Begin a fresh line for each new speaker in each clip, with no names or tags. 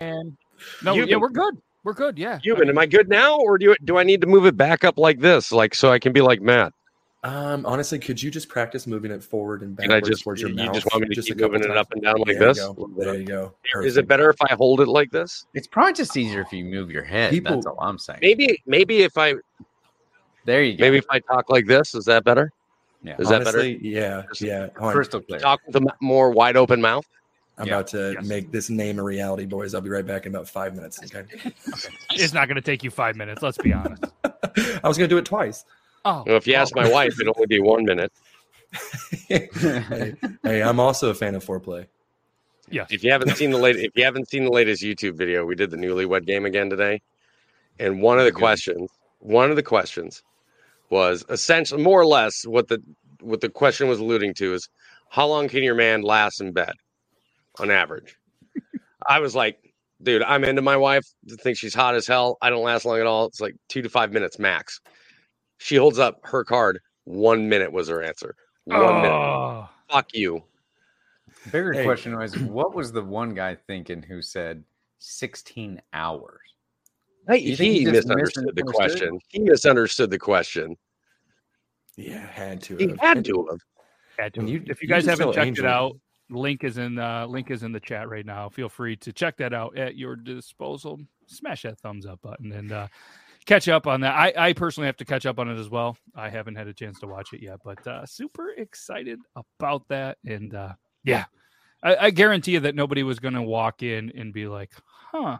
And no,
You've
yeah, we're good. We're good. Yeah.
Cuban, am I good now, or do do I need to move it back up like this, like so I can be like Matt?
Um, honestly, could you just practice moving it forward and
Can I just
towards your
you
mouth?
You just want me to
a
keep
couple
moving it up and down like
There
this?
You. There you go.
Is it better if I hold it like this?
It's probably just easier if you move your head.
People-
That's all I'm saying.
Maybe maybe if I
There you go.
maybe if I talk like this, is that better?
Yeah.
Is that better?
Honestly, Yeah, yeah. Hold on.
crystal clear.
Talk with a more wide open mouth.
I'm
Yeah,
about to
yes.
make this name a reality, boys. I'll be right back in about five minutes. Okay.
It's not going to take you five minutes. Let's be honest.
I was gonna do it twice.
Oh,
Well, if you ask my oh. wife, it'd only be one minute.
hey, hey, I'm also a fan of foreplay.
Yeah.
If you haven't seen the latest, if you haven't seen the latest YouTube video, we did the newlywed game again today, and one of the
Good.
questions, one of the questions, was essentially more or less what the what the question was alluding to is how long can your man last in bed on average? I was like, dude, I'm into my wife. I think she's hot as hell. I don't last long at all. It's like two to five minutes max. She holds up her card. One minute was her answer. One minute.
Oh,
Fuck you.
Bigger
Hey.
question was, what was the one guy thinking who said 16 hours?
Hey, he
he just
misunderstood the question. He misunderstood the question.
Yeah, had to.
He
have.
had to have.
had to.
You-
if you
you
guys haven't checked
angel.
it out, link is in uh, link is in the chat right now. Feel free to check that out at your disposal. Smash that thumbs up button and uh, catch up on that. I, I personally have to catch up on it as well. I haven't had a chance to watch it yet, but uh, super excited about that. And uh, yeah, I, I guarantee you that nobody was going to walk in and be like, "Huh,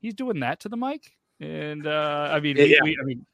he's doing that to the mic." And uh, I mean,
Yeah.
we, I mean,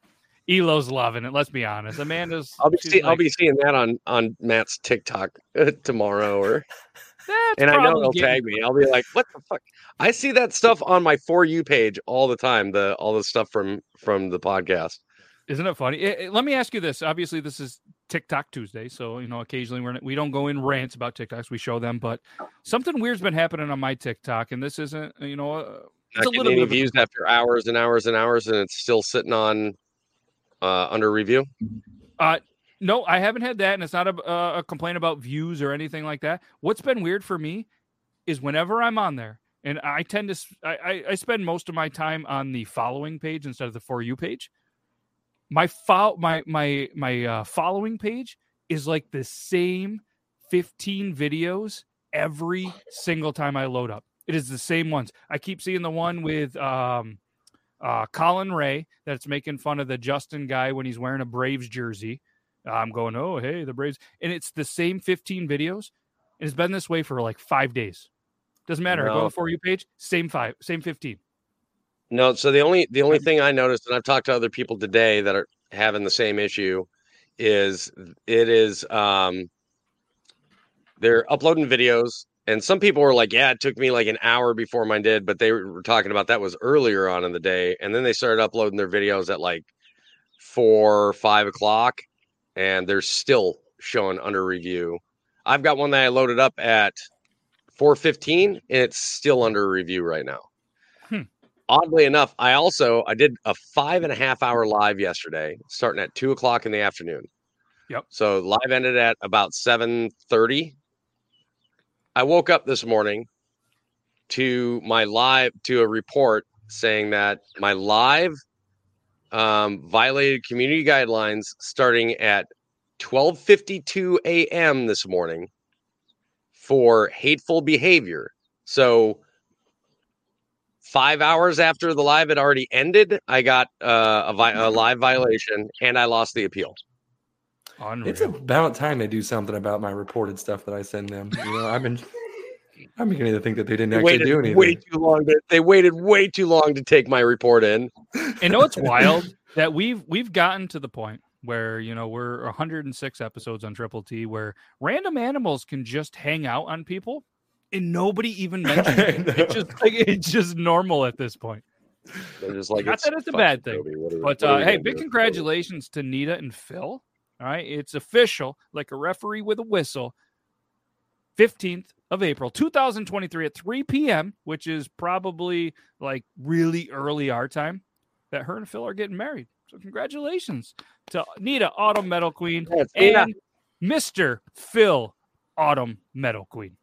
Elo's loving it. Let's be honest. Amanda's.
I'll be
she's
see, I'll be seeing that on on Matt's TikTok uh, tomorrow, or
"That's
and I know
probably
he'll tag me. I'll be like, "What the fuck?" I see that stuff on my for you page all the time. The all the stuff from from the podcast.
Isn't it funny? Eh, eh, let me ask you this. Obviously, this is TikTok Tuesday, so you know occasionally we're we don't go in rants about TikToks. We show them, but something weird's been happening on my TikTok, and this isn't you know uh, it's a
Not
little
getting
bit
any
of
views after hours and hours and hours, and it's still sitting on uh, under review.
Uh, no, I haven't had that, and it's not a, uh, a complaint about views or anything like that. What's been weird for me is whenever I'm on there, and I tend to, I- I spend most of my time on the following page instead of the for you page. My fo- my my my uh, following page is like the same 15 videos every single time I load up. It is the same ones. I keep seeing the one with um, uh, Colin Ray that's making fun of the Justin guy when he's wearing a Braves jersey. I'm going, oh, hey, the Braves. And it's the same 15 videos. And it's been this way for like five days. Doesn't matter. I go the For You page, same five, same 15.
No, so the only the only thing I noticed, and I've talked to other people today that are having the same issue, is it is um they're uploading videos, and some people were like, "Yeah, it took me like an hour before mine did," but they were talking about that was earlier on in the day, and then they started uploading their videos at like four, five o'clock, and they're still showing under review. I've got one that I loaded up at four fifteen, and it's still under review right now hmm. oddly enough, I also I did a five and a half hour live yesterday, starting at two o'clock in the afternoon.
Yep.
So live ended at about seven thirty. I woke up this morning to my live to a report saying that my live um, violated community guidelines starting at twelve fifty two a.m. this morning for hateful behavior. So five hours after the live had already ended, I got uh, a, vi- a live violation and I lost the appeal.
Unreal.
It's about time they do something about my reported stuff that I send them. You know, I've been, I'm beginning to think that they didn't
They
actually do anything.
way too long. To, they waited way too long to take my report in.
and know it's wild that we've we've gotten to the point where you know we're 106 episodes on Triple T where random animals can just hang out on people and nobody even mentions it. It's just like it's just normal at this point.
They're just like,
Not that it's a bad thing,
Toby. Are-
But uh, hey, big
do?
congratulations to Nita and Phil. All right, it's official, like a referee with a whistle. 15th of April, 2023 at 3 p.m., which is probably like really early our time, that her and Phil are getting married. So congratulations to Nita, Autumn Metal Queen,
Nita.
and Mr. Phil, Autumn Metal Queen.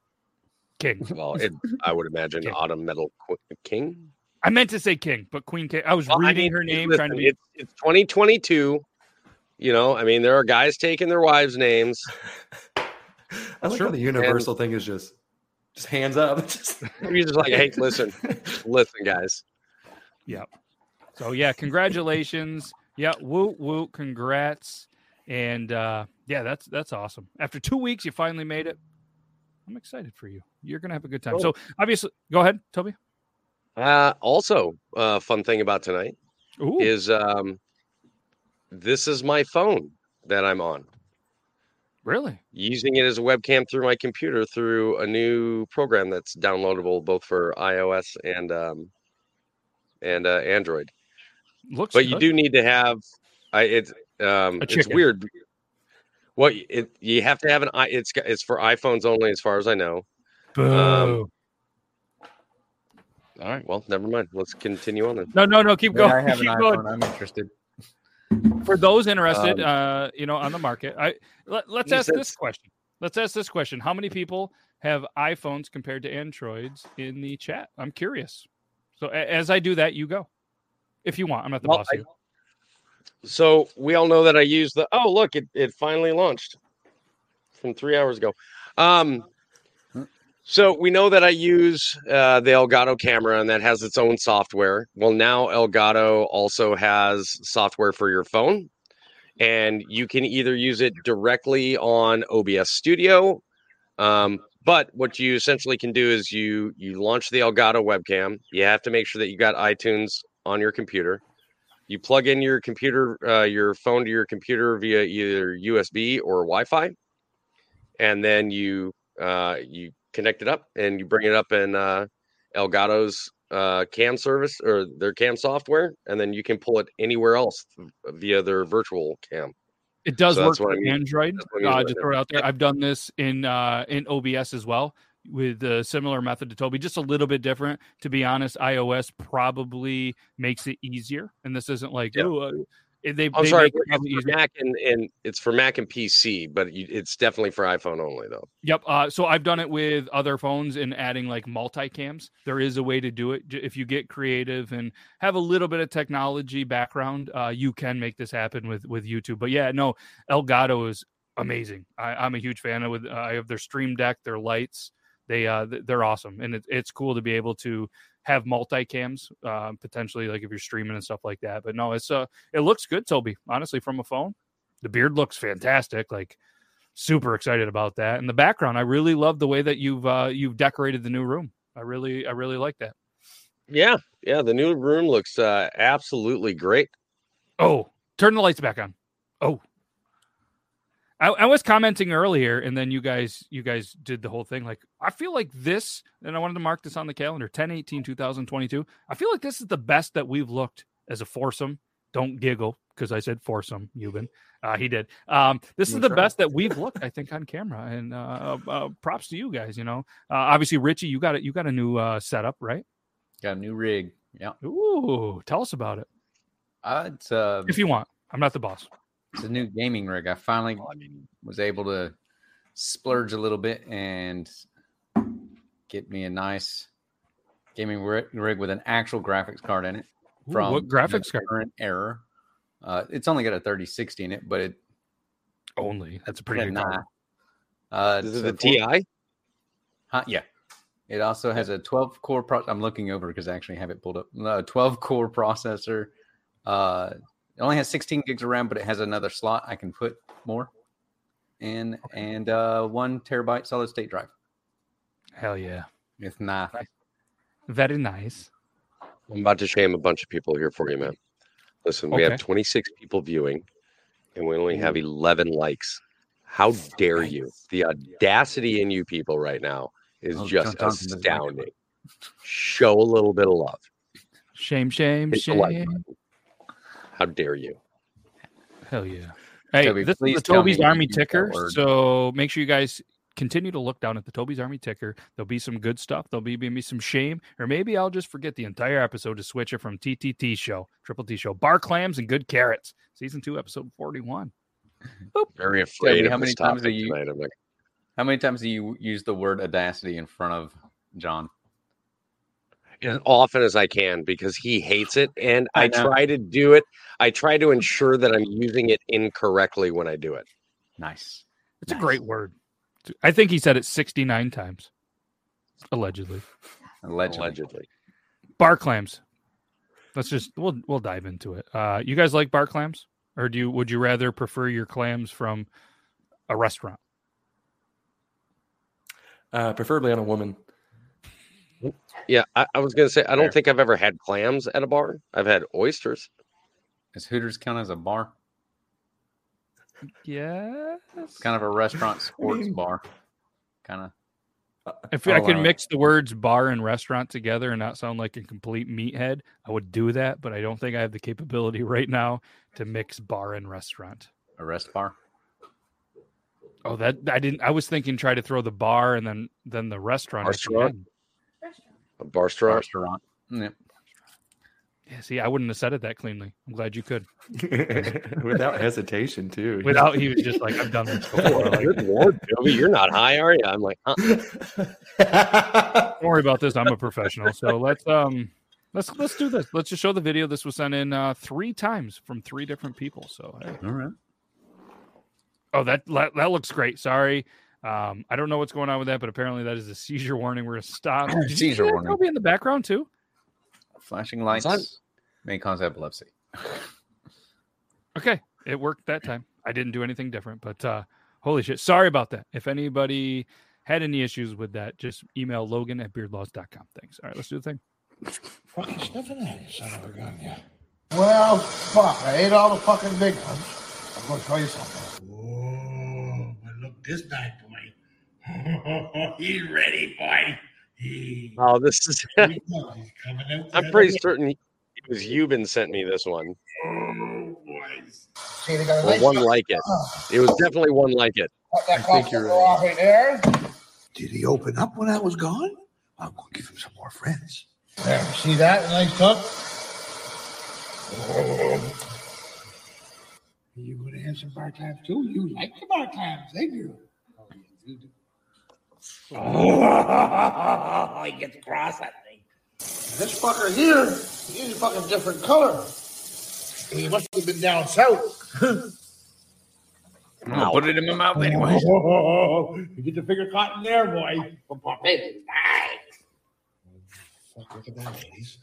King.
Well, it, I would imagine
Okay.
Autumn Metal Qu- King.
I meant to say King, but Queen King. I was
Well, I
reading
mean,
her name,
listen,
trying to be.
It's, it's 2022. You know, I mean, there are guys taking their wives' names.
I like
Sure.
how the universal thing is just just hands up. Just-
You're just like, hey, listen, listen, guys. Yep.
So yeah, congratulations. Yeah, woo woo, congrats. And uh yeah, that's that's awesome. After two weeks, you finally made it. I'm excited for you. You're gonna have a good time. So obviously, go ahead, Toby.
Uh, also, uh, fun thing about tonight
Ooh,
is um, this is my phone that I'm on.
really?
using it as a webcam through my computer through a new program that's downloadable both for iOS and um, and uh, Android.
Looks
But you do need to have I it's um
A
it's weird. What it you have to have an i it's it's for iPhones only as far as I know.
Boo.
um, All right, well, never mind. Let's continue on then.
no, no, no. Keep
May
going.
I have an
Keep going.
iPhone. I'm interested.
For those interested,
Um,
uh, you know, on the market, I let, let's ask
said
this question. Let's ask this question: How many people have iPhones compared to Androids in the chat? I'm curious. So a- as I do that, you go. If you want, I'm not the
Well,
boss.
I-. So we all know that I use the oh look, it, it finally launched from three hours ago. Um so we know that I use uh, the Elgato camera and that has its own software. Well, now Elgato also has software for your phone, and you can either use it directly on OBS Studio. Um, but what you essentially can do is you you launch the Elgato webcam. You have to make sure that you got iTunes on your computer you plug in your computer uh, your phone to your computer via either usb or wi-fi and then you uh, you connect it up and you bring it up in uh, elgato's uh, cam service or their cam software and then you can pull it anywhere else via their virtual cam
It does
So
work for
I mean.
Android.
That's what I mean
Uh,
right
just throw it out there. I've done this in uh, in OBS as well with a similar method to Toby, just a little bit different. To be honest, iOS probably makes it easier, and this isn't like
Yeah.
oh, uh, they.
i'm
they
sorry it's for mac and, and it's for mac and pc but you, it's definitely for iphone only though
Yep. Uh, so I've done it with other phones and adding like multicams. There is a way to do it. If you get creative and have a little bit of technology background, uh, you can make this happen with with YouTube. But yeah, no, Elgato is amazing. I, I'm a huge fan of. With uh, I have their Stream Deck, their lights. They uh, they're awesome, and it, it's cool to be able to have multicams, uh, potentially like if you're streaming and stuff like that. But no, it's uh, it looks good, Toby. Honestly, from a phone, the beard looks fantastic. Like super excited about that. And the background, I really love the way that you've uh, you've decorated the new room. I really I really like that.
yeah yeah the new room looks uh, absolutely great
Oh, turn the lights back on. Oh. I, I was commenting earlier, and then you guys you guys did the whole thing. Like, I feel like this, and I wanted to mark this on the calendar 10 18 2022. I feel like this is the best that we've looked as a foursome. Don't giggle because I said foursome, Yuban. Uh, he did. Um, this is the
right.
best that we've looked, I think, on camera. And uh, uh, props to you guys. You know, uh, obviously, Richie, you got it. You got a new uh, setup, right?
Got a new rig. Yeah.
Ooh, tell us about it
Uh, it's uh,
if you want. I'm not the boss.
It's a new gaming rig. I finally was able to splurge a little bit and get me a nice gaming rig with an actual graphics card in it.
Ooh,
From
what graphics
the
card?
current error. Uh, it's only got a 3060 in it, but it
Only that's a pretty
pretty
good card.
Uh,
is it
a
the ti
Huh, yeah. It also has a 12 core. Pro- I'm looking over because I actually have it pulled up. No, 12 core processor. Uh, it only has 16 gigs of RAM, but it has another slot I can put more in, and uh, one terabyte solid state drive.
Hell yeah,
It's not.
very nice.
I'm about to shame a bunch of people here for you, man. Listen, we
Okay.
have 26 people viewing, and we only have 11 likes. How dare you? The audacity in you people right now is
Oh,
just
John Thompson doesn't like it.
astounding. Show a little bit of love.
Shame, shame,
Hit the like
shame.
How dare you?
Hell yeah. Hey,
Toby,
this is the Toby's Army ticker. So make sure you guys continue to look down at the Toby's Army ticker. There'll be some good stuff. There'll be maybe some shame, or maybe I'll just forget the entire episode to switch it from TTT show, Triple T show, bar clams and good carrots, season two, episode forty-one.
Very afraid
Toby,
of
how many times
topic
have you-
tonight. Like,
How many times do you use the word audacity in front of John?
As often as I can because he hates it, and
I
I, try to do it. I try to ensure that I'm using it incorrectly when I do it.
Nice.
It's a great word. I think he said it 69 times, allegedly.
Allegedly.
Allegedly,
Bar clams. Let's just we'll we'll dive into it. Uh, you guys like bar clams, or do you would you rather prefer your clams from a restaurant?
Uh, preferably on a woman.
Yeah. I, I was gonna say I don't
Fair.
think I've ever had clams at a bar. I've had oysters.
Does Hooters count as a bar?
Yes.
It's kind of a restaurant sports bar. Kind of.
If I
I'll,
could mix the words bar and restaurant together and not sound like a complete meathead, I would do that. But I don't think I have the capability right now to mix bar and restaurant.
A rest bar.
Oh, that I didn't. I was thinking try to throw the bar and then then the restaurant. at the
Restaurant?
End.
A bar straw.
Restaurant. Yep.
Yeah, see, I wouldn't have said it that cleanly. I'm glad you could.
Without hesitation, too.
Without he was just like, I've done this before. Like,
Good lord, Toby, you're not high, are you? I'm like, huh?
don't worry about this. I'm a professional. So let's um let's let's do this. Let's just show the video. This was sent in uh three times from three different people. So hey.
All right.
oh that that, that looks great. Sorry. Um, I don't know what's going on with that, but apparently that is a seizure warning. We're gonna stop. Did you see
Seizure
that,
warning.
Toby in the background too.
Flashing lights
on-
may cause epilepsy.
Okay, it worked that time. I didn't do anything different, but uh holy shit. Sorry about that. If anybody had any issues with that, just email Logan at beardlaws.com. Thanks. All right, let's do the thing.
Fucking sniffing at you, son of a gun, yeah. Well, fuck, I ate all the fucking big ones. I'm gonna show you something. Oh, but look this night, boy. He's ready, boy. He,
Oh, this is.
here he comes. He's coming out. the
I'm pretty certain he- it was Yuban sent me this one,
Oh, boys. See, they got a
or
nice
one like it. It was definitely one like it.
I think you're right.
there. Did he open up when I was gone? I'm gonna give him some more friends. There, see that nice tuck? You gonna have some bar clams too? You like the bar clams, they do. Oh, yes, you do. Oh, he gets across that thing. This fucker here, he's a fucking different color. He must have been down south.
I'm gonna put it in my mouth anyway.
Oh, you get the finger caught in there, boy. Baby, Fuck, look at that, ladies.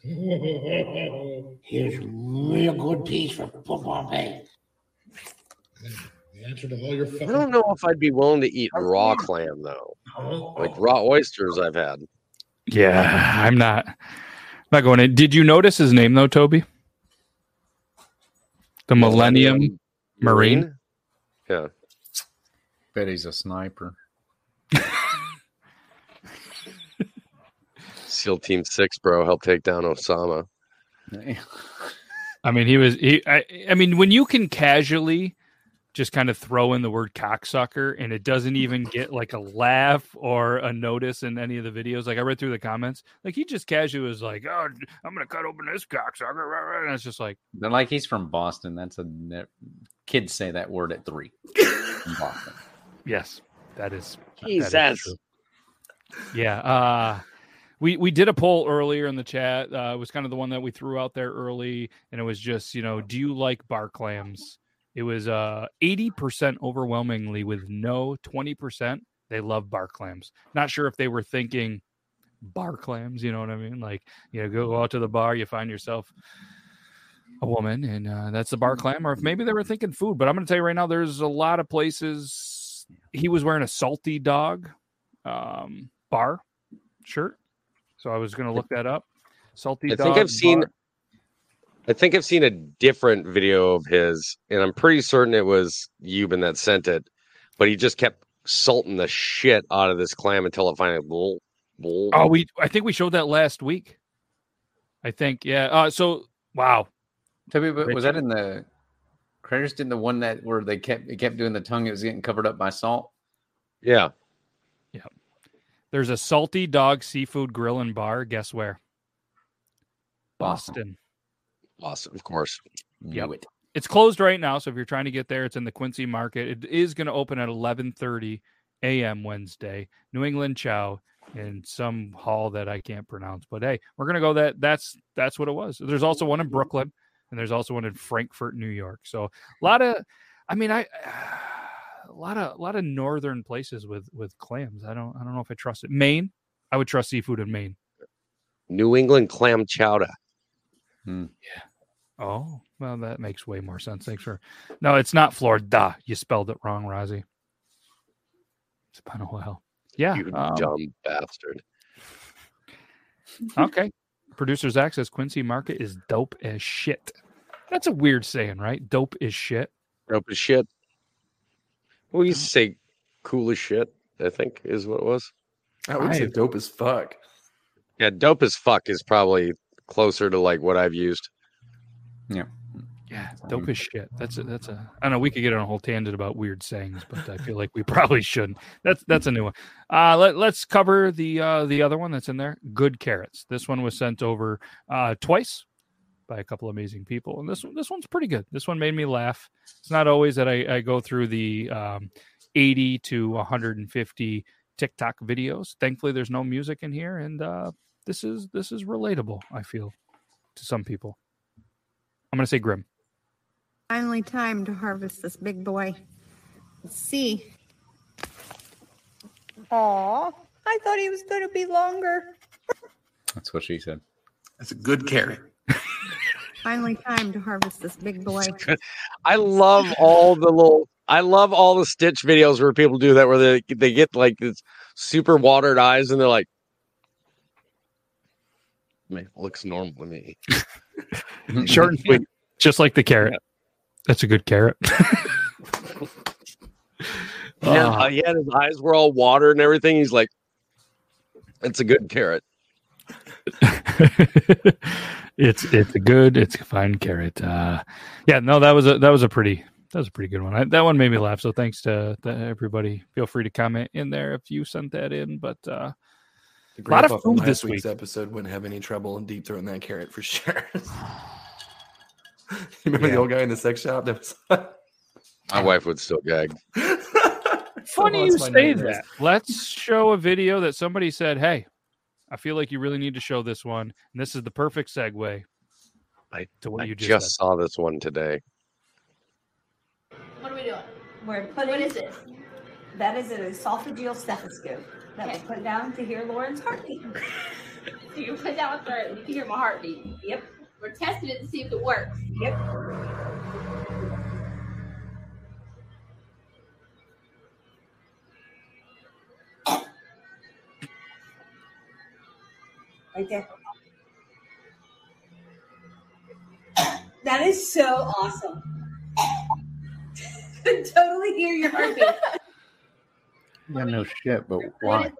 Here's a real good piece for Pom Pom Bay. The answer to all your
I
fucking.
don't know if I'd be willing to eat raw clam though. Oh. Like raw oysters, I've had.
Yeah, I'm not not going in. Did you notice his name though, Toby? The Millennium um, Marine.
Yeah.
Bet he's a sniper.
SEAL Team Six, bro, helped take down Osama.
I mean, he was. He. I, I mean, when you can casually just kind of throw in the word cocksucker and it doesn't even get like a laugh or a notice in any of the videos. Like I read through the comments, like he just casually was like, "Oh, I'm gonna cut open this cocksucker," and it's just like,
They're like he's from Boston. That's a ne- kids say that word at three. Boston.
yes, that is that is
Jesus.
true. Yeah. Uh we we did a poll earlier in the chat. Uh it was kind of the one that we threw out there early, and it was just, you know, do you like bar clams? It was uh 80% overwhelmingly with no, 20% they love bar clams. Not sure if they were thinking bar clams, you know what I mean? Like, you know, go out to the bar, you find yourself a woman, and uh, that's the bar clam, or if maybe they were thinking food. But I'm going to tell you right now, there's a lot of places. He was wearing a salty dog um, bar shirt, so I was going to look that up. Salty.
I think I've seen-
bar.
I think I've seen a different video of his, and I'm pretty certain it was Yuban that sent it, but he just kept salting the shit out of this clam until it finally. Blah, blah.
Oh, we. I think we showed that last week. I think, yeah. Uh, so wow,
Toby, but was that in the Critters did the one that where they kept it kept doing the tongue? It was getting covered up by salt.
Yeah. Yeah.
there's a salty dog seafood grill and bar. Guess where?
Boston.
Boston.
Awesome, of course.
Yep.
Knew it.
It's closed right now, so if you're trying to get there, it's in the Quincy Market. It is going to open at 11:30 a.m. Wednesday. New England Chow. in some hall that I can't pronounce. But hey, we're gonna go that that's that's what it was. There's also one in mm-hmm. Brooklyn, and there's also one in Frankfort, New York. So a lot of, I mean, I a lot of a lot of northern places with with clams. I don't I don't know if I trust it. Maine, I would trust seafood in Maine.
New England clam chowder.
Oh, well, that makes way more sense. Thanks for. No, it's not Florida. You spelled it wrong, Rozzy. It's been a while. Yeah.
You
um,
dumb bastard.
okay. Producer Zach says Quincy Market is dope as shit. That's a weird saying, right? Dope is shit.
Dope as shit. We used to say cool as shit, I think is what it was.
I would say
I-
dope as fuck.
Yeah, dope as fuck is probably closer to like what I've used.
Yeah, Yeah, dope as shit. That's a, that's a. I don't know. We could get on a whole tangent about weird sayings, but I feel like we probably shouldn't. That's that's a new one. Uh, let let's cover the uh the other one that's in there. Good carrots. This one was sent over uh twice by a couple amazing people, and this one this one's pretty good. This one made me laugh. It's not always that I, I go through the um 80 to 150 TikTok videos. Thankfully, there's no music in here, and uh this is this is relatable. I feel to some people. I'm gonna say grim.
Finally time to harvest this big boy. Let's see. Aw, I thought he was going to be longer.
That's what she said.
That's a good carrot.
Finally time to harvest this big boy.
I love all the little I love all the stitch videos where people do that where they they get like this super watered eyes and they're like Man, it looks normal to me.
Short and sweet, just like the carrot. That's a good carrot.
Yeah,
Ah.
uh, yeah, his eyes were all water and everything. He's like, "It's a good carrot."
it's it's a good, it's a fine carrot. Uh, yeah, no, that was a that was a pretty that was a pretty good one. I, that one made me laugh. So thanks to, to everybody. Feel free to comment in there if you sent that in. But uh,
The
Lot of
grandpa from
food this
week's
week.
episode wouldn't have any trouble in deep throwing that carrot for sure. you remember
Yeah.
the old guy in the sex shop that was
My wife would still gag.
funny you say
nightmares.
that. Let's show a video that somebody said, "Hey, I feel like you really need to show this one." And this is the perfect segue.
I-
to what
I
you
just,
just,
saw this one today.
What are we doing?
We're
What
putting what
is this?
that is an esophageal stethoscope that
Okay.
put down to hear Lauren's heartbeat.
So you put down a thread and you can hear my heartbeat.
Yep.
We're testing it to see if it works.
Yep. Right there. That is so awesome. I totally hear your heartbeat.
Yeah, no shit, but why?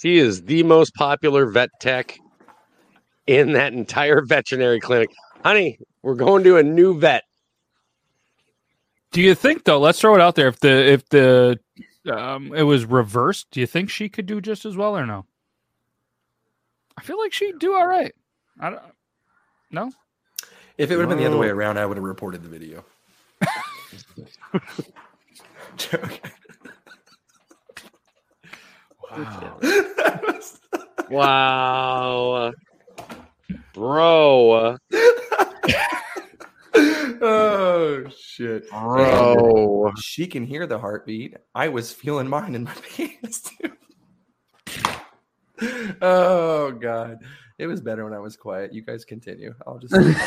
He is the most popular vet tech in that entire veterinary clinic. Honey, we're going to a new vet.
Do you think though? Let's throw it out there. If the if the um it was reversed, do you think she could do just as well or no? I feel like she'd do all right. I don't. No.
If it would have been the other way around, I would have reported the video. Joke.
Wow.
Wow. Bro.
oh shit,
Bro.
She can hear the heartbeat. I was feeling mine in my pants too. oh god, it was better when I was quiet. You guys continue. I'll just.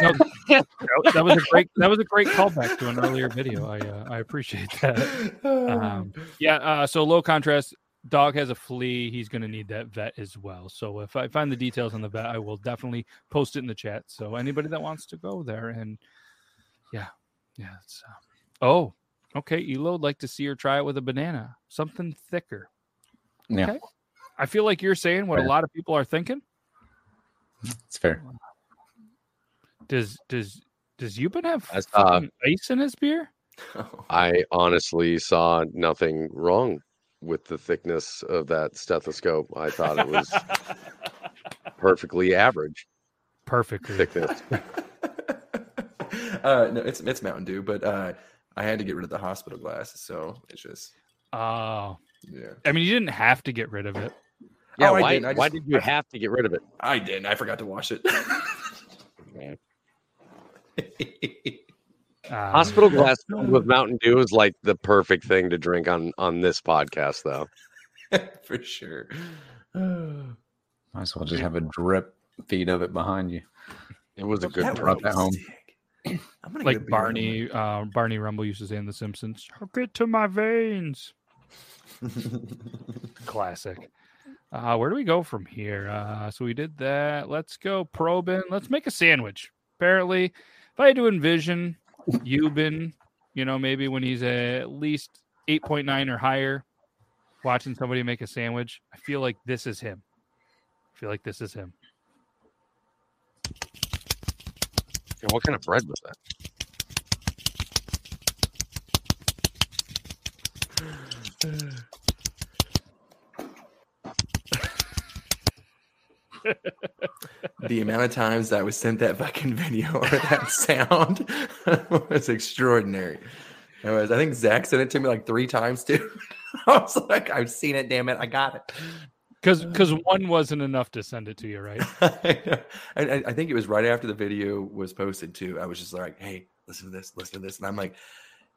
No, that, that was a great that was a great callback to an earlier video. I uh, I appreciate that. Um, yeah. Uh, so low contrast. Dog has a flea. He's going to need that vet as well. So if I find the details on the vet, I will definitely post it in the chat. So anybody that wants to go there and yeah, yeah. It's, uh, oh, okay. Elo would like to see her try it with a banana, something thicker.
Yeah,
Okay. I feel like you're saying what a lot of people are thinking.
it's fair.
Does does does Yuban have
I saw-
fucking ice in his beer?
I honestly saw nothing wrong with the thickness of that stethoscope. I thought it was perfectly average
Perfectly.
thickness.
uh, no, it's it's Mountain Dew, but uh, I had to get rid of the hospital glass, so it's just
Oh,
Yeah.
I mean, you didn't have to get rid of it.
Yeah,
Oh, I
why,
didn't. I
why did you have to get rid of it?
I didn't. I forgot to wash it.
Um,
Hospital glass filled with Mountain Dew is like the perfect thing to drink on on this podcast, though.
For sure.
Might as well just have a drip feed of it behind you.
It was a good
That
drop.
brought that home.
I'm gonna
like Barney, uh, Barney Rumble used to say in The Simpsons, "Get to my veins." Classic. Uh, where do we go from here? Uh, so we did that. Let's go probing. Let's make a sandwich. Apparently, if I had to envision Yuban, you know, maybe when he's at least 8.9 or higher, watching somebody make a sandwich, I feel like this is him. I feel like this is him.
Yeah, what kind of bread was that?
the amount of times that I was sent that fucking video or that sound was extraordinary. It was, I think Zach sent it to me like three times too. I was like, I've seen it, damn it, I got it.
Because because one wasn't enough to send it to you, right?
I, I I think it was right after the video was posted too. I was just like, hey, listen to this, listen to this. And I'm like,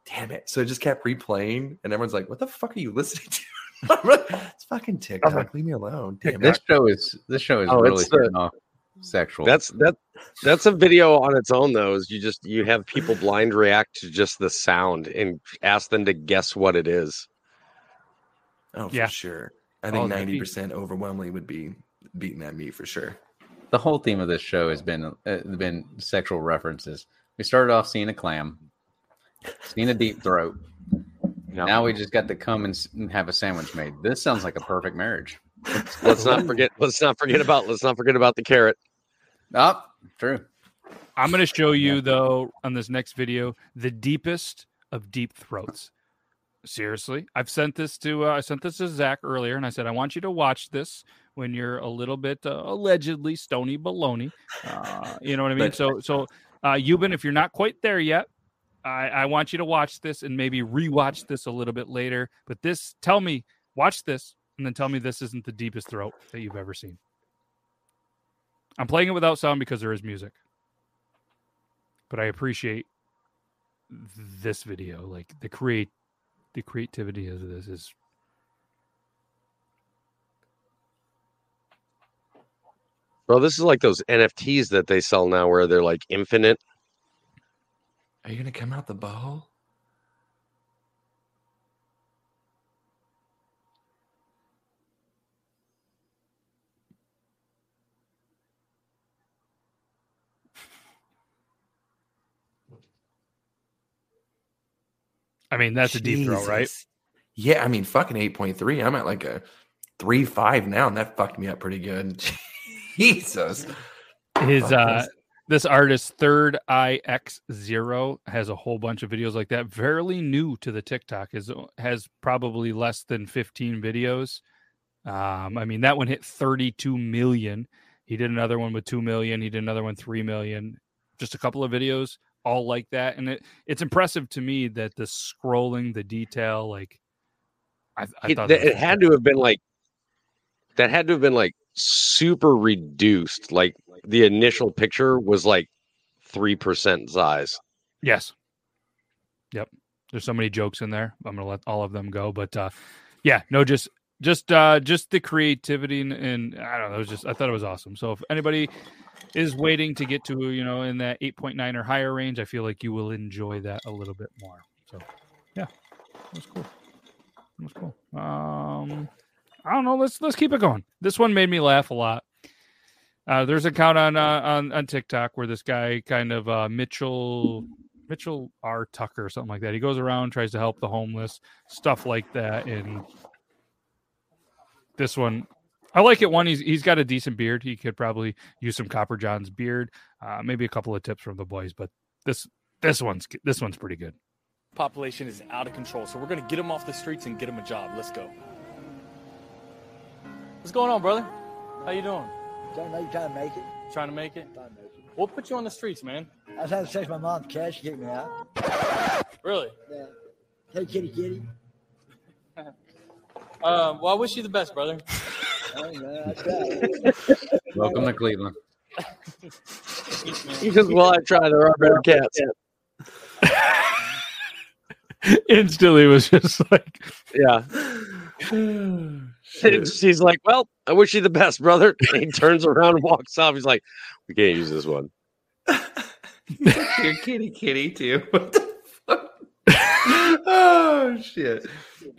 damn it. So it just kept replaying, and everyone's like, what the fuck are you listening to? It's fucking TikTok. Leave me alone. Damn it.
This show is this show is
Oh,
really
it's the-
off sexual.
That's that. That's a video on its own, though. Is you just you have people blind react to just the sound and ask them to guess what it is.
Oh, for
Yeah.
sure. I
Oh,
think ninety percent overwhelmingly would be beating that me for sure.
the whole theme of this show has been uh, been sexual references. We started off seeing a clam, seeing a deep throat.
Yeah.
Now we just got to come and, and have a sandwich made. This sounds like a perfect marriage.
Let's not forget. Let's not forget about. Let's not forget about the carrot.
Oh, true.
I'm going to show you though on this next video the deepest of deep throats. Seriously, I've sent this to uh, I sent this to Zach earlier, and I said I want you to watch this when you're a little bit uh, allegedly stony baloney. Uh, you know what I mean?
But-
so so uh, Yuban, if you're not quite there yet, I, I want you to watch this and maybe rewatch this a little bit later. But this, tell me, watch this, and then tell me this isn't the deepest throat that you've ever seen. I'm playing it without sound because there is music but I appreciate this video. Like the create, the creativity of this is.
Bro, this is like those NFTs that they sell now, where they're like infinite.
Are you gonna come out the bowl?
I mean, that's a deep throw, right?
Yeah, I mean, fucking eight point three. I'm at like a three five now, and that fucked me up pretty good. Jesus.
His
Fuck
uh,
this.
this artist Third Eye X Zero has a whole bunch of videos like that. Fairly new to the TikTok is has probably less than 15 videos. Um, I mean that one hit 32 million. He did another one with two million. He did another one three million. Just a couple of videos, all like that, and it it's impressive to me that the scrolling, the detail, like I, I
It,
thought
that it had to have been like that. Had to have been like super reduced. Like the initial picture was like three percent size.
Yes. Yep. There's so many jokes in there. I'm gonna let all of them go, but uh, yeah, no, just just uh, just the creativity and, and I don't know. It was just I thought it was awesome. So if anybody is waiting to get to you know in that 8.9 or higher range, I feel like you will enjoy that a little bit more. So yeah, that's cool. that's cool. Um, I don't know. Let's let's keep it going. This one made me laugh a lot. Uh, there's an account on uh, on on TikTok where this guy kind of uh, Mitchell Mitchell R. Tucker or something like that. He goes around tries to help the homeless, stuff like that. And this one, I like it. One, he's he's got a decent beard. He could probably use some Copper John's beard. Uh, maybe a couple of tips from the boys, but this this one's this one's pretty good.
population is out of control. So we're gonna get them off the streets and get them a job. Let's go. What's going on, brother? How you doing?
Trying to make, trying to make it.
Trying to make it?
Trying to make it.
What put you on the streets, man?
I was having sex with my mom's cat. She kicked me out.
Really?
Yeah. Hey, kitty, kitty.
Um, well, I wish you the best, brother.
Welcome to Cleveland.
He says, "Well, I try. There are better cats."
Instantly was just like,
Yeah. She's like, "Well, I wish you the best, brother." And he turns around and walks off. He's like, "We can't use this one."
Your kitty kitty too. What the fuck? oh shit.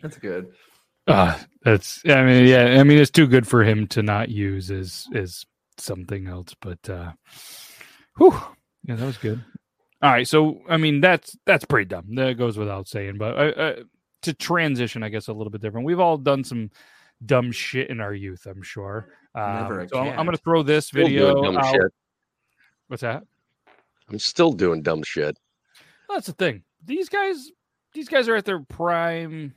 That's good.
Ah, that's. I mean, yeah. I mean, it's too good for him to not use as as something else. But, uh, whew, yeah, that was good. All right, so I mean, that's that's pretty dumb. That goes without saying. But uh, uh, to transition, I guess a little bit different. We've all done some dumb shit in our youth. I'm sure. Um,
a
so I'm, I'm going to throw this video
dumb
out.
shit.
What's that?
I'm still doing dumb shit.
That's the thing. These guys, these guys are at their prime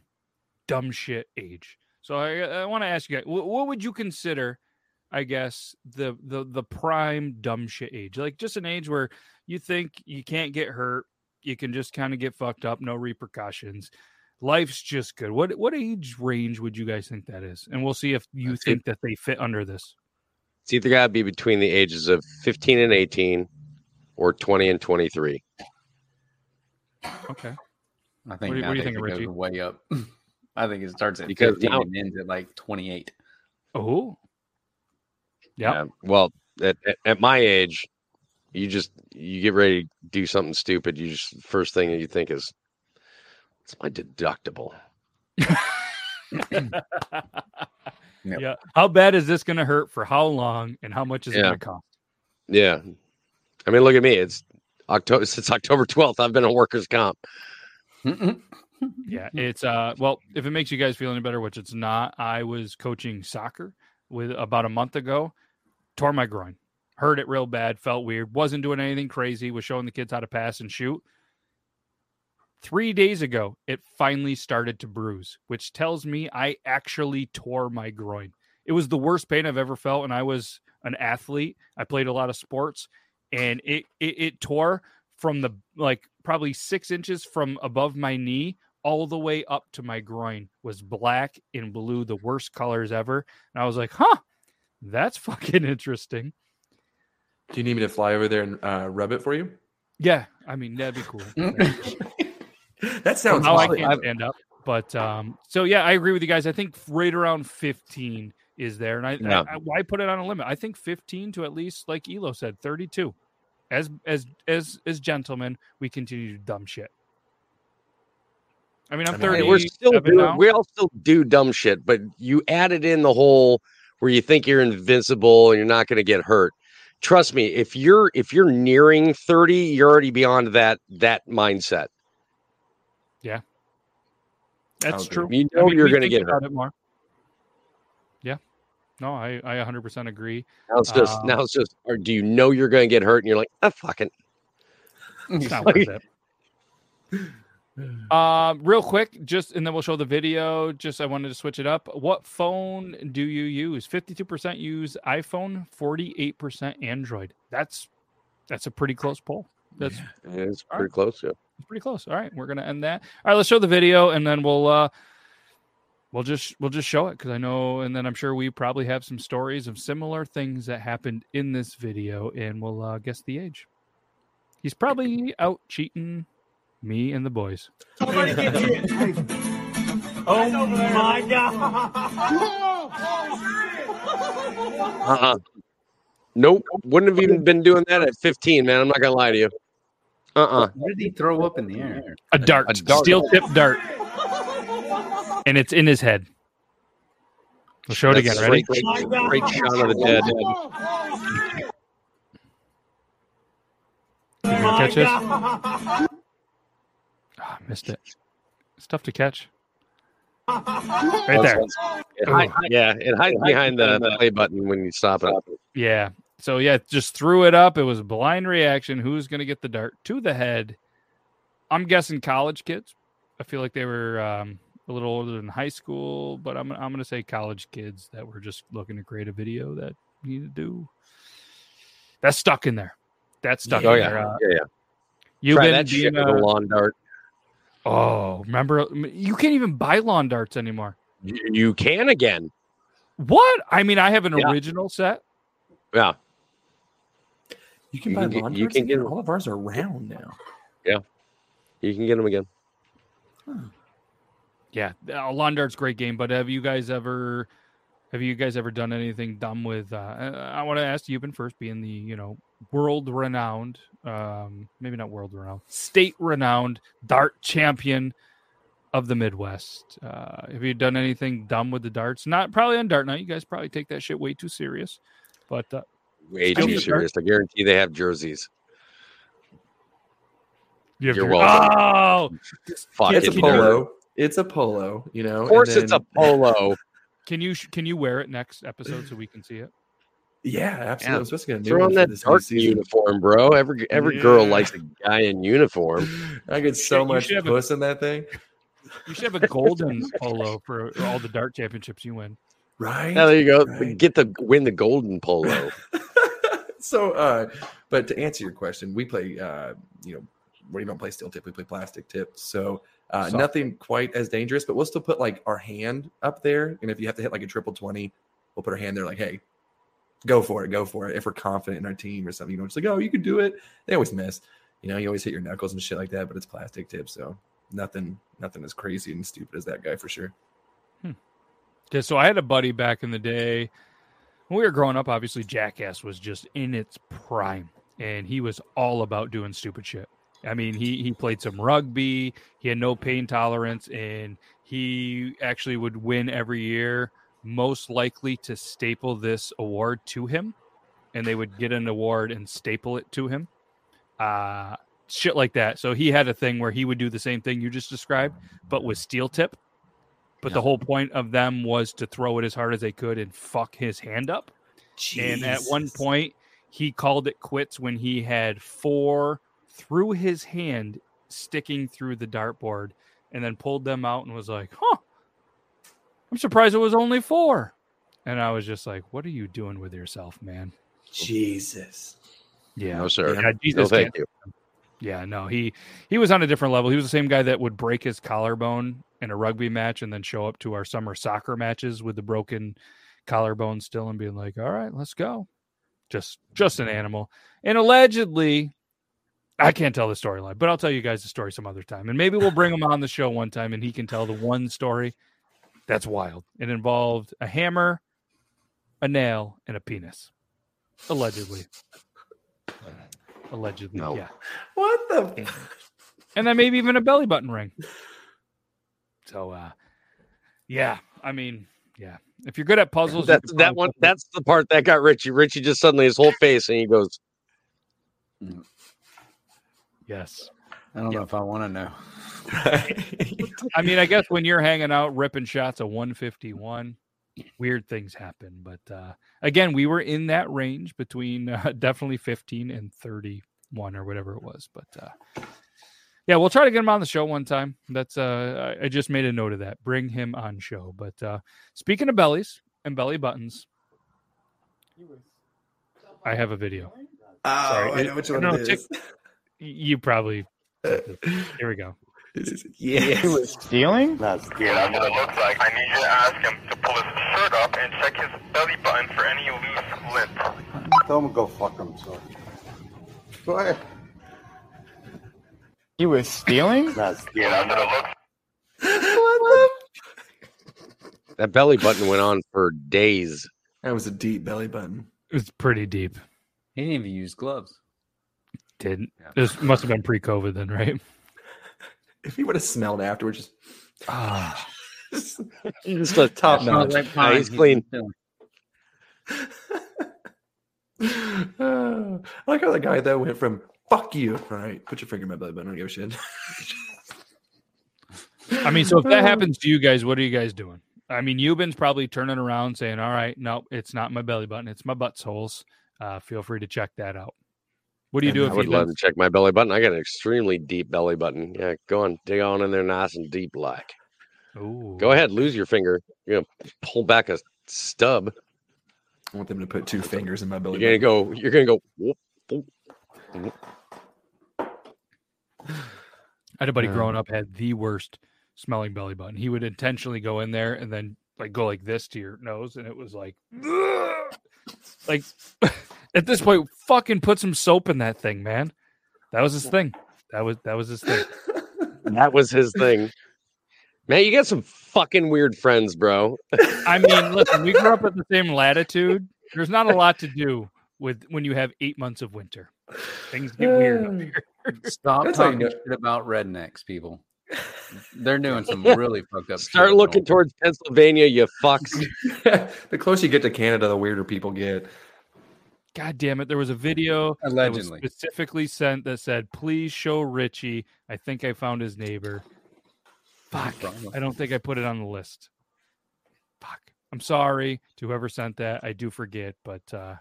dumb shit age. So I, I want to ask you guys, what, what would you consider? I guess the the the prime dumb shit age, like just an age where you think you can't get hurt, you can just kind of get fucked up, no repercussions. Life's just good. What what age range would you guys think that is? And we'll see if you
That's
think that they fit under this.
It's either got to be between the ages of 15 and 18, or 20 and 23.
Okay.
I think
do you- what do you
nowadays
think,
it
Richie?
goes way up. I think it starts at
Because
15
now-
and ends at like 28.
Oh. Yep.
Well, at, at, at my age, you just you get ready to do something stupid. You just first thing that you think is, "What's my deductible?"
Yep.
Yeah. How bad is this going to hurt for how long and how much is it going to cost?
Yeah, I mean, look at me. It's October since October 12th. I've been on workers' comp.
Yeah, it's uh well, if it makes you guys feel any better, which it's not, I was coaching soccer with about a month ago, tore my groin. Hurt it real bad, felt weird, wasn't doing anything crazy, was showing the kids how to pass and shoot. 3 days ago, it finally started to bruise, which tells me I actually tore my groin. It was the worst pain I've ever felt and I was an athlete. I played a lot of sports and it it, it tore from the like probably 6 inches from above my knee all the way up to my groin was black and blue, the worst colors ever. And I was like, huh, that's fucking interesting.
Do you need me to fly over there and uh, rub it for you?
Yeah, I mean that'd be cool.
That sounds
Now I can't stand up, but um, so yeah, I agree with you guys. I think right around fifteen is there, and I,
Yeah.
I, I why put it on a limit? I think fifteen to at least like Elo said, thirty-two. As as as as gentlemen, we continue to do dumb shit. I mean, I'm
I mean,
thirty.
We're still doing, we all still do dumb shit, but you added in the whole where you think you're invincible and you're not going to get hurt. Trust me, if you're if you're nearing 30, you're already beyond that that mindset.
Yeah.
That's
true.
You
I
know
mean,
you're going to get hurt.
it more. Yeah. No, I I 100% agree.
Now it's just
Um,
now it's just or do you know you're going to get hurt and you're like, "Ah, fucking."
It's not worth it. Uh, real quick, just and then we'll show the video. Just I wanted to switch it up. What phone do you use? Fifty-two percent use iPhone, forty-eight percent Android. That's that's a pretty close poll. That's
Yeah, it's
All
pretty close, yeah.
It's pretty close. All right, we're gonna end that. All right, let's show the video and then we'll uh we'll just we'll just show it because I know, and then I'm sure we probably have some stories of similar things that happened in this video, and we'll uh, guess the age. He's probably out cheating me and the boys.
Oh my god!
Uh-uh. Nope. Wouldn't have even been doing that at 15, man. I'm not gonna lie to you. Uh-uh.
What did he throw up in the air?
A dart,
A dart.
steel tip dart, and it's in his head. We'll show it
That's
again. Ready?
straight, straight shot of the dead.
You gonna catch this? Ah, missed it. It's tough to catch. Right there.
It hi- yeah, it hides behind the play button when you stop it.
Yeah. So yeah, just threw it up. It was a blind reaction. Who's gonna get the dart to the head? I'm guessing college kids. I feel like they were um, a little older than high school, but I'm I'm gonna say college kids that were just looking to create a video that need to do. That's stuck in there. That's stuck
Oh
in
yeah,
there. Uh,
yeah, yeah.
you've
Try
been
that shit
being,
with a lawn dart.
Oh, remember you can't even buy lawn darts anymore.
You, you can again.
What? I mean, I have an
Yeah.
original set.
Yeah.
You can
You
buy
can get-
lawn
you
darts
can
again?
get-
All of ours are round now. Yeah.
You can get them again.
Yeah, uh, lawn dart's great game. But have you guys ever, have you guys ever done anything dumb with? Uh, I, I want to ask you, Been first, being the you know world renowned, um, maybe not world renowned, state renowned dart champion of the Midwest. Uh, have you done anything dumb with the darts? Not probably on dart night. You guys probably take that shit way too serious. But uh,
Way too
get
serious. I guarantee they have jerseys.
you have
You're
your-
welcome.
Oh,
Fucking
It's a
Can you-
polo. It's a polo, you know.
Of course, it's a polo.
can you can you wear it next episode so we can see it?
Yeah, absolutely.
Yeah.
I'm supposed to get a new
Throw on that
this
dark
season.
uniform, bro. Every every girl likes a guy in uniform.
I get so
You
much
should have a-
in that thing.
You should have a golden polo for all the dart championships you win.
Right.
Yeah, there you go.
Right.
Get the win the golden polo.
so uh but to answer your question we play uh you know we don't play steel tip we play plastic tip so uh
Soft.
nothing quite as dangerous but we'll still put like our hand up there and if you have to hit like a triple 20 we'll put our hand there like hey go for it go for it if we're confident in our team or something you know it's like oh you can do it they always miss you know you always hit your knuckles and shit like that but it's plastic tip so nothing nothing as crazy and stupid as that guy for sure
hmm. Yeah. so I had a buddy back in the day when we were growing up. Obviously, Jackass was just in its prime, and he was all about doing stupid shit. I mean, he he played some rugby. He had no pain tolerance, and he actually would win every year. Most likely to staple this award to him, and they would get an award and staple it to him. Uh shit like that. So he had a thing where he would do the same thing you just described, but with steel tip. But the whole point of them was to throw it as hard as they could and fuck his hand up. And at one point, he called it quits when he had four through his hand sticking through the dartboard and then pulled them out and was like, huh, I'm surprised it was only four. And I was just like, what are you doing with yourself, man?
jesus
Yeah.
No, sir.
Yeah,
No,
Jesus
thank you.
Yeah, no, he he was on a different level. He was the same guy that would break his collarbone in a rugby match and then show up to our summer soccer matches with the broken collarbone still and being like, "All right, let's go." Just just an animal. And allegedly I can't tell the storyline, but I'll tell you guys the story some other time. And maybe we'll bring him on the show one time and he can tell the one story that's wild. It involved a hammer, a nail, and a penis. Allegedly. Allegedly,
No.
yeah
what the
and then maybe even a belly button ring. So, uh, yeah, I mean, yeah, if you're good at puzzles,
That's that one.
put-
That's the part that got Richie. Richie just suddenly his whole face and he goes,
yes.
I don't know if I want to know.
I mean, I guess when you're hanging out ripping shots of 151, weird things happen. But uh, again, we were in that range between uh, definitely 15 and 31 or whatever it was. But uh, yeah, we'll try to get him on the show one time. That's uh, I I just made a note of that. Bring him on show. But uh, speaking of bellies and belly buttons, I have a video.
Oh,
Sorry,
I know which one
no,
it
check-
is.
You probably. Here we go.
Yes.
Stealing?
That's
Yeah, that's what it looks like. I need you to ask him to pull his shirt up and check his belly button for any loose lint.
Tell him to go fuck himself. Go ahead.
He was stealing?
That's
Yeah, that's what it looks
that belly button went on for days.
That was a deep belly button.
It's pretty deep.
He didn't even use gloves.
Didn't this must have been pre-COVID then, right?
If he would have smelled afterwards, just
Ah,
Just a top
notch.
notch. Yeah, he's clean.
I like how the guy though went from "fuck you." All right, put your finger in my belly button. I don't give a shit.
I mean, so if that happens to you guys, what are you guys doing? I mean, Yuban's probably turning around saying, "All right, no, it's not my belly button; it's my butt's holes." Uh, feel free to check that out. What do you
And
do
I
if
I would
you
love to check my belly button. I got an extremely deep belly button. Yeah, go on, dig on in there, nice and deep, like.
Ooh.
Go ahead, lose your finger. You're gonna pull back a stub.
I want them to put two fingers in my belly.
You're gonna
button.
go. You're gonna go. whoop, whoop.
I had a buddy
Uh,
growing up had the worst smelling belly button. He would intentionally go in there and then like go like this to your nose, and it was like, like at this point, fucking put some soap in that thing, man. That was his thing. That was that was his thing.
That was his thing. Man, you got some fucking weird friends, bro.
I mean, listen, we grew up at the same latitude. There's not a lot to do with when you have eight months of winter. Things get weird up um, here.
Stop
That's
talking shit about rednecks, people. They're doing some really fucked up.
Start
shit
looking towards Pennsylvania, you fucks.
the closer you get to Canada, the weirder people get.
God damn it! There was a video that was
Allegedly.
specifically sent that said, "Please show Richie." I think I found his neighbor. Fuck! I don't think I put it on the list. Fuck! I'm sorry to whoever sent that. I do forget, but uh,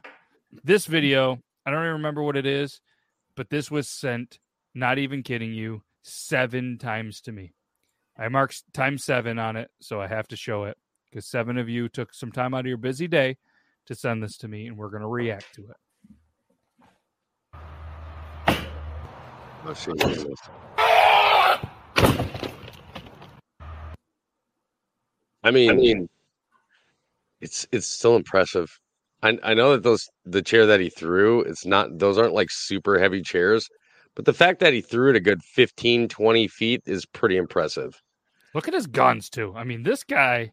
this video, I don't even remember what it is, but this was sent. Not even kidding you, seven times to me. I marked time seven on it, so I have to show it because seven of you took some time out of your busy day to send this to me, and we're going to react to it.
Let's see what it is. I mean, I mean, it's it's still impressive. I I know that those the chair that he threw, it's not those aren't like super heavy chairs, but the fact that he threw it a good 15, 20 feet is pretty impressive.
Look at his guns too. I mean, this guy,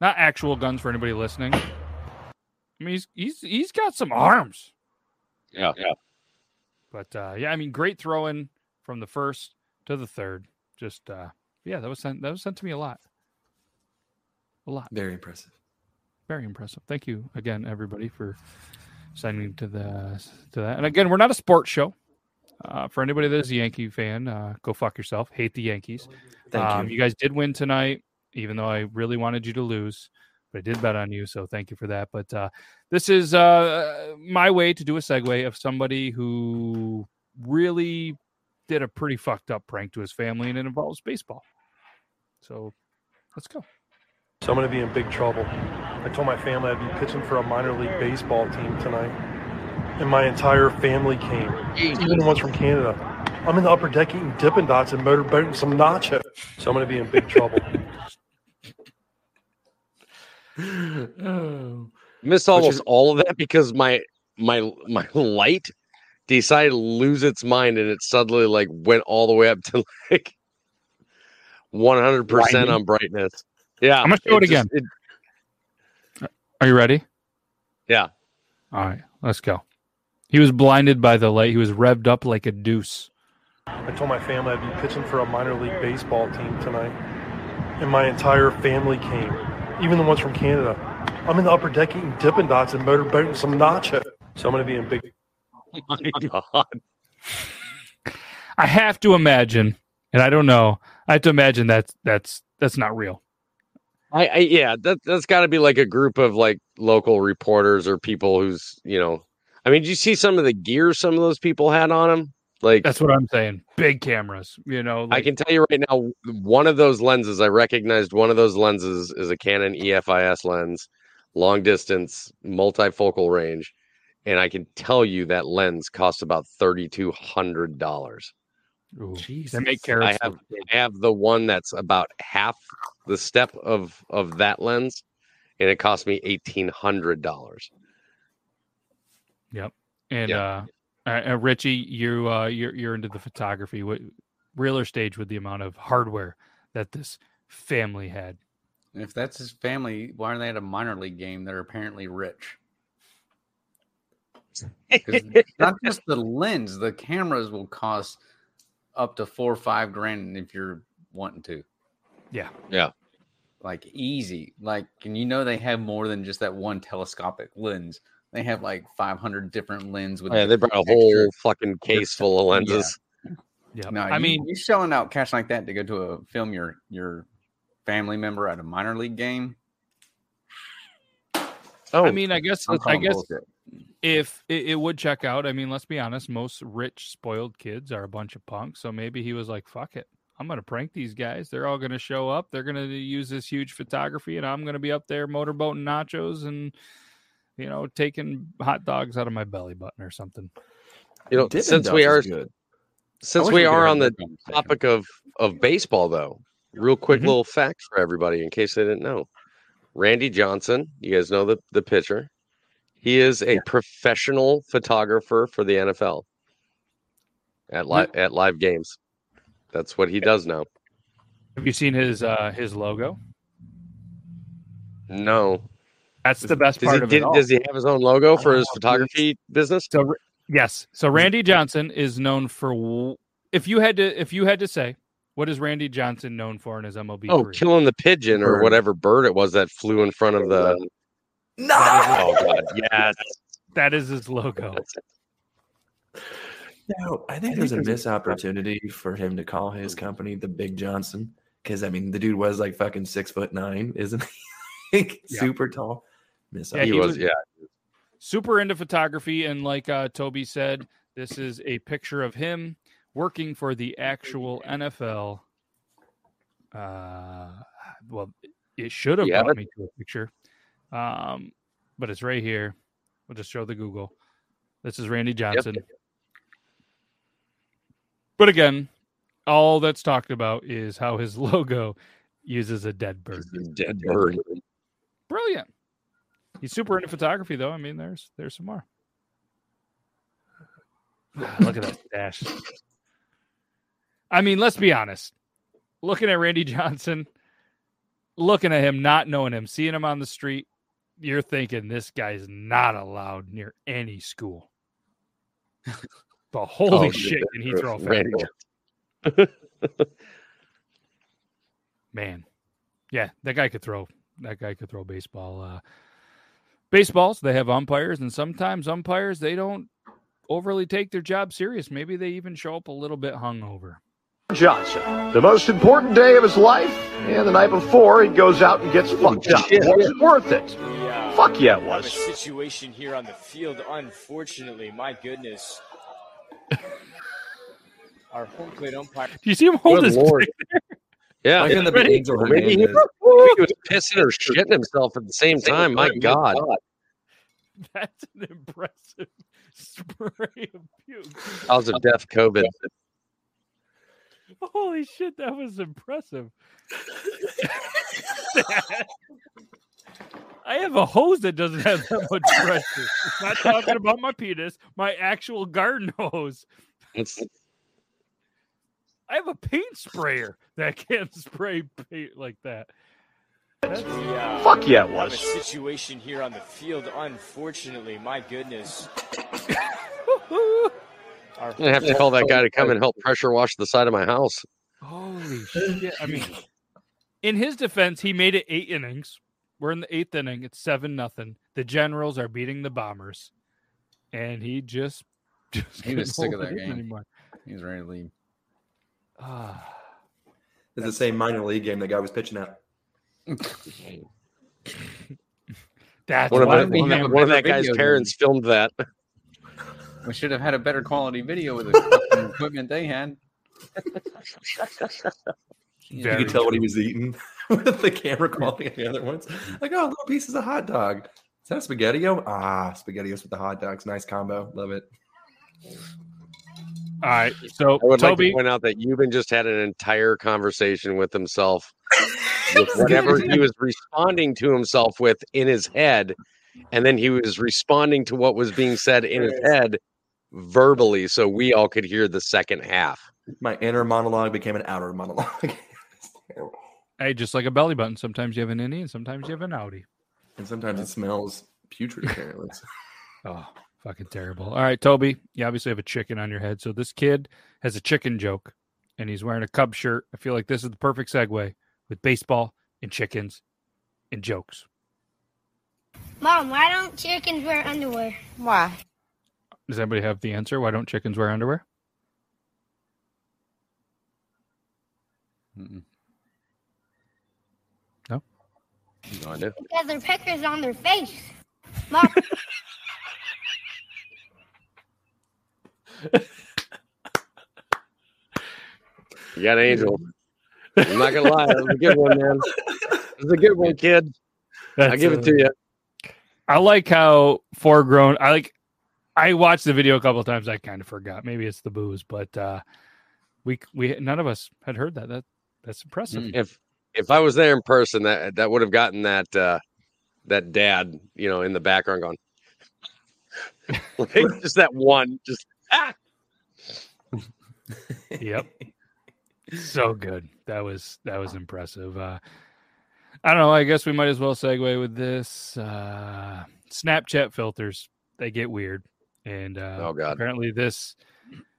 not actual guns for anybody listening. I mean, he's he's he's got some arms.
Yeah, yeah.
But uh, yeah, I mean, great throwing from the first to the third. Just uh, yeah, that was sent that was sent to me a lot, a lot.
Very impressive.
Very impressive. Thank you again, everybody, for sending to the to that. And again, we're not a sports show. Uh, for anybody that is a Yankee fan, uh, go fuck yourself. Hate the Yankees.
Thank
um,
you.
you guys did win tonight, even though I really wanted you to lose. But I did bet on you, so thank you for that. But uh, this is uh, my way to do a segue of somebody who really did a pretty fucked up prank to his family, and it involves baseball. So let's go.
So I'm going to be in big trouble. I told my family I'd be pitching for a minor league baseball team tonight. And my entire family came, even the ones from Canada. I'm in the upper deck eating Dippin' Dots and motorboating some nacho. So I'm going to be in big trouble.
oh.
Missed almost all of that because my my my light decided to lose its mind and it suddenly like went all the way up to like 100%
Blinding.
on brightness. Yeah.
I'm gonna show it
just-
again. Uh, are you ready?
yeah.
All right, let's go. He was blinded by the light. He was revved up like a deuce.
I told my family I'd be pitching for a minor league baseball team tonight. And my entire family came, even the ones from Canada. I'm in the upper deck eating Dippin' Dots and motorboating some nacho. So I'm going to be in big oh
My God.
I have to imagine, and I don't know. I have to imagine that's that's that's not real.
I, I yeah, that that's got to be like a group of like local reporters or people who's you know. I mean, did you see some of the gear some of those people had on them? Like
That's what I'm saying. Big cameras, you know.
I can tell you right now, one of those lenses I recognized. One of those lenses is a Canon EFIS lens, long distance, multifocal range, and I can tell you that lens costs about thirty two hundred dollars.
Ooh,
Jesus.
they make
I have. I have the one that's about half the step of of that lens, and it cost me eighteen hundred dollars.
Yep. And
Yeah.
uh, uh, uh, Richie, you uh, you're you're into the photography. What real or stage with the amount of hardware that this family had?
If that's his family, why are they at a minor league game? They're apparently rich. not just the lens, the cameras will cost up to four or five grand if you're wanting to.
Yeah.
Yeah.
Like easy. Like, and you know they have more than just that one telescopic lens. They have like 500 different lens with.
Oh, Yeah, they brought a whole fucking case full of lenses.
Yeah.
No,
I
you-
mean,
you're shelling out cash like that to go to a film your your family member at a minor league game.
Oh,
I mean, I guess
I'm
I
calling
guess
bullshit.
if it, it would check out. I mean, let's be honest. Most rich, spoiled kids are a bunch of punks. So maybe he was like, "Fuck it, I'm gonna prank these guys. They're all gonna show up. They're gonna use this huge photography, and I'm gonna be up there motorboating nachos and." You know, taking hot dogs out of my belly button or something.
you know,
Dippin'
since we are
good.
since we
we
are on the topic of of baseball, though, real quick
Mhm.
little fact for everybody in case they didn't know. Randy Johnson, you guys know the the pitcher. He is a professional photographer for the NFL at live at live games. That's what he does now.
Have you seen his uh his logo?
No,
That's the best
does
part
he
of
did,
it all.
does he have his own logo for his
Oh,
photography business?
So yes, so mm-hmm. Randy Johnson is known for. If you had to, if you had to say, what is Randy Johnson known for in his MLB
Oh,
career?
killing the pigeon or whatever bird it was that flew in front of the.
No.
Oh God! Yes.
That is his logo.
No, I think there's a missed opportunity for him to call his company the Big Johnson because I mean the dude was like fucking six foot nine, isn't he? Like,
Yeah.
Super tall. Miss
Yeah,
he,
he
was,
was-
Yeah.
super into photography and like uh, toby said this is a picture of him working for the actual nfl uh well it should have
You have
brought
it?
me to a picture. Um but it's right here. We'll just show the google. This is randy johnson. But again all that's talked about is how his logo uses a dead bird.
Dead bird.
brilliant he's super into photography though. I mean there's there's some more. Look at that stash i mean let's be honest. Looking at randy johnson looking at him not knowing him seeing him on the street you're thinking this guy's not allowed near any school. But holy
Oh,
shit can he throw a fastball. man. Yeah that guy could throw that guy could throw baseball uh baseballs they have umpires and sometimes umpires they don't overly take their job serious maybe they even show up a little bit hungover
Johnson. The most important day of his life, and the night before, he goes out and gets fucked up.
shit.
Was it worth it?
Yeah.
Fuck yeah, it
We have a
was.
situation here on the field. Unfortunately, my goodness. Our home plate umpire.
do you see him hold
Good
his
lord.
Pick
Yeah.
Why couldn't the
Ready?
Angel
maybe he,
Hernandez-
maybe he was pissing or shitting himself at the same time. My God.
that's an impressive spray of puke
Cause of death, COVID.
holy shit that was impressive I have a hose that doesn't have that much pressure. It's not talking about my penis, my actual garden hose.
It's
I have a paint sprayer that can't spray paint like that. That's,
Yeah.
Fuck yeah, it
We have a
was.
situation here on the field. Unfortunately, my goodness. Our
I'm gonna have to call that guy to come and help pressure wash the side of my house.
holy shit! I mean, in his defense, he made it eight innings. We're in the eighth inning. It's seven nothing. The Generals are beating the Bombers, and he just just
He was sick of that game.
anymore.
He's ready to leave.
Ah,
It's the same minor league game that guy was pitching at.
that's
One of,
why
that,
we
one,
have
of that- one of that guy's
video than-
parents filmed that.
We should have had a better quality video with the equipment they had.
You
Very
could tell what he was eating with the camera quality of the other ones. Like, oh, little pieces of hot dog. Is that spaghettio? Ah, spaghettios with the hot dogs. Nice combo. Love it.
All right, so
I would
Toby,
like to point out that Yuban just had an entire conversation with himself with whatever he was responding to himself with in his head, and then he was responding to what was being said in his head verbally, so we all could hear the second half.
My inner monologue became an outer monologue.
hey, just like a belly button. Sometimes you have an innie, and sometimes you have an outie.
and sometimes it smells putrid, apparently.
Oh, fucking terrible. All right, Toby, you obviously have a chicken on your head. So this kid has a chicken joke and he's wearing a Cub shirt. I feel like this is the perfect segue with baseball and chickens and jokes.
Mom, why don't chickens wear underwear?
Why?
Does anybody have the answer? Why don't chickens wear underwear?
Mm-mm.
No.
No idea.
Because their pecker's on their face. Mom,
You got Angel. I'm not gonna lie, that was a good one, man. It was a good one, kid.
That's,
give it
uh,
to you.
I like how foregrown. I like. I watched the video a couple of times. I kind of forgot. Maybe it's the booze, but uh we we none of us had heard that. That That's impressive.
If if I was there in person, that that would have gotten that uh that dad, you know, in the background going like just that one, just.
Yep. So good. That was that was impressive. Uh I don't know. I guess we might as well segue with this. Uh Snapchat filters. They get weird. And uh
Oh, God.
apparently this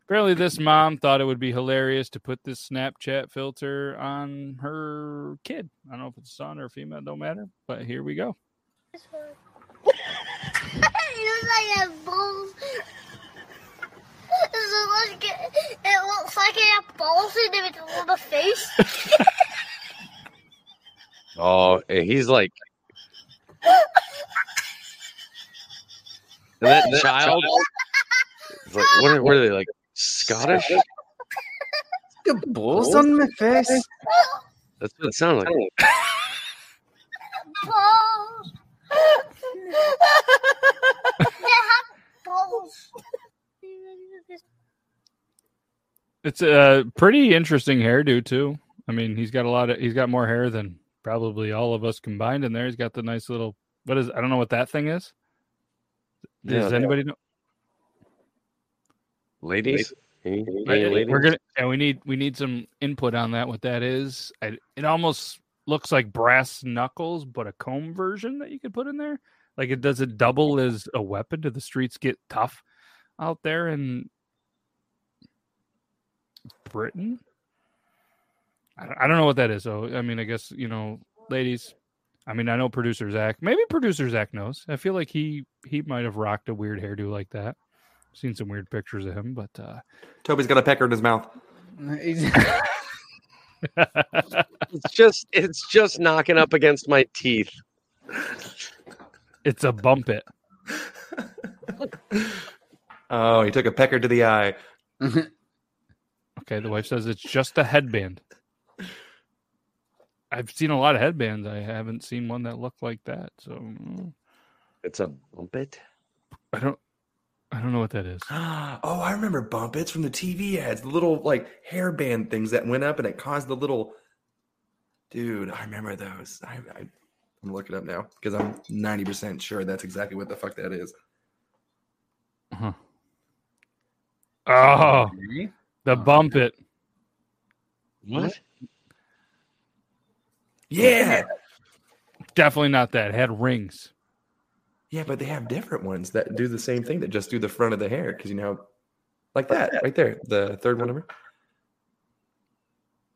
apparently this mom thought it would be hilarious to put this Snapchat filter on her kid. I don't know if it's a son or a female, don't matter. But here we go.
it looks like it has balls. It looks like it, it looks like it has balls in it with a little face.
Oh, eh, he's like that child like what are, what are they like Scottish?
The balls on my face.
That's what it sounds like.
balls. they have balls.
It's a pretty interesting hairdo too. I mean, he's got a lot of he's got more hair than probably all of us combined in there. He's got the nice little what is I don't know what that thing is. Does
Yeah.
anybody know?
Ladies? Any,
I-
ladies?
We're gonna yeah, we need we need some input on that. What that is? I, it almost looks like brass knuckles, but a comb version that you could put in there. Like it does it double as a weapon? Do the streets get tough out there in Britain? I don't, know what that is. So I mean, I guess you know, ladies. I mean, I know producer Zach. Maybe producer Zach knows. I feel like he he might have rocked a weird hairdo like that. Seen some weird pictures of him, but uh
Toby's got a pecker in his mouth.
it's just it's just knocking up against my teeth.
It's a bump it.
Oh, he took a pecker to the eye.
Okay, the wife says it's just a headband. I've seen a lot of headbands. I haven't seen one that looked like that. So mm,
It's a bump it.
I don't I don't know what that is.
Oh, I remember bump its from the TV ads, the little like hairband things that went up and it caused the little. Dude, I remember those. I, I I'm gonna look it up now because I'm 90 percent sure that's exactly what the fuck that is.
Uh-huh. Oh, the oh, bump it.
What?
Yeah,
Definitely not that. It had rings.
yeah, but they have different ones that do the same thing that just do the front of the hair because you know, like that right there, the third one over.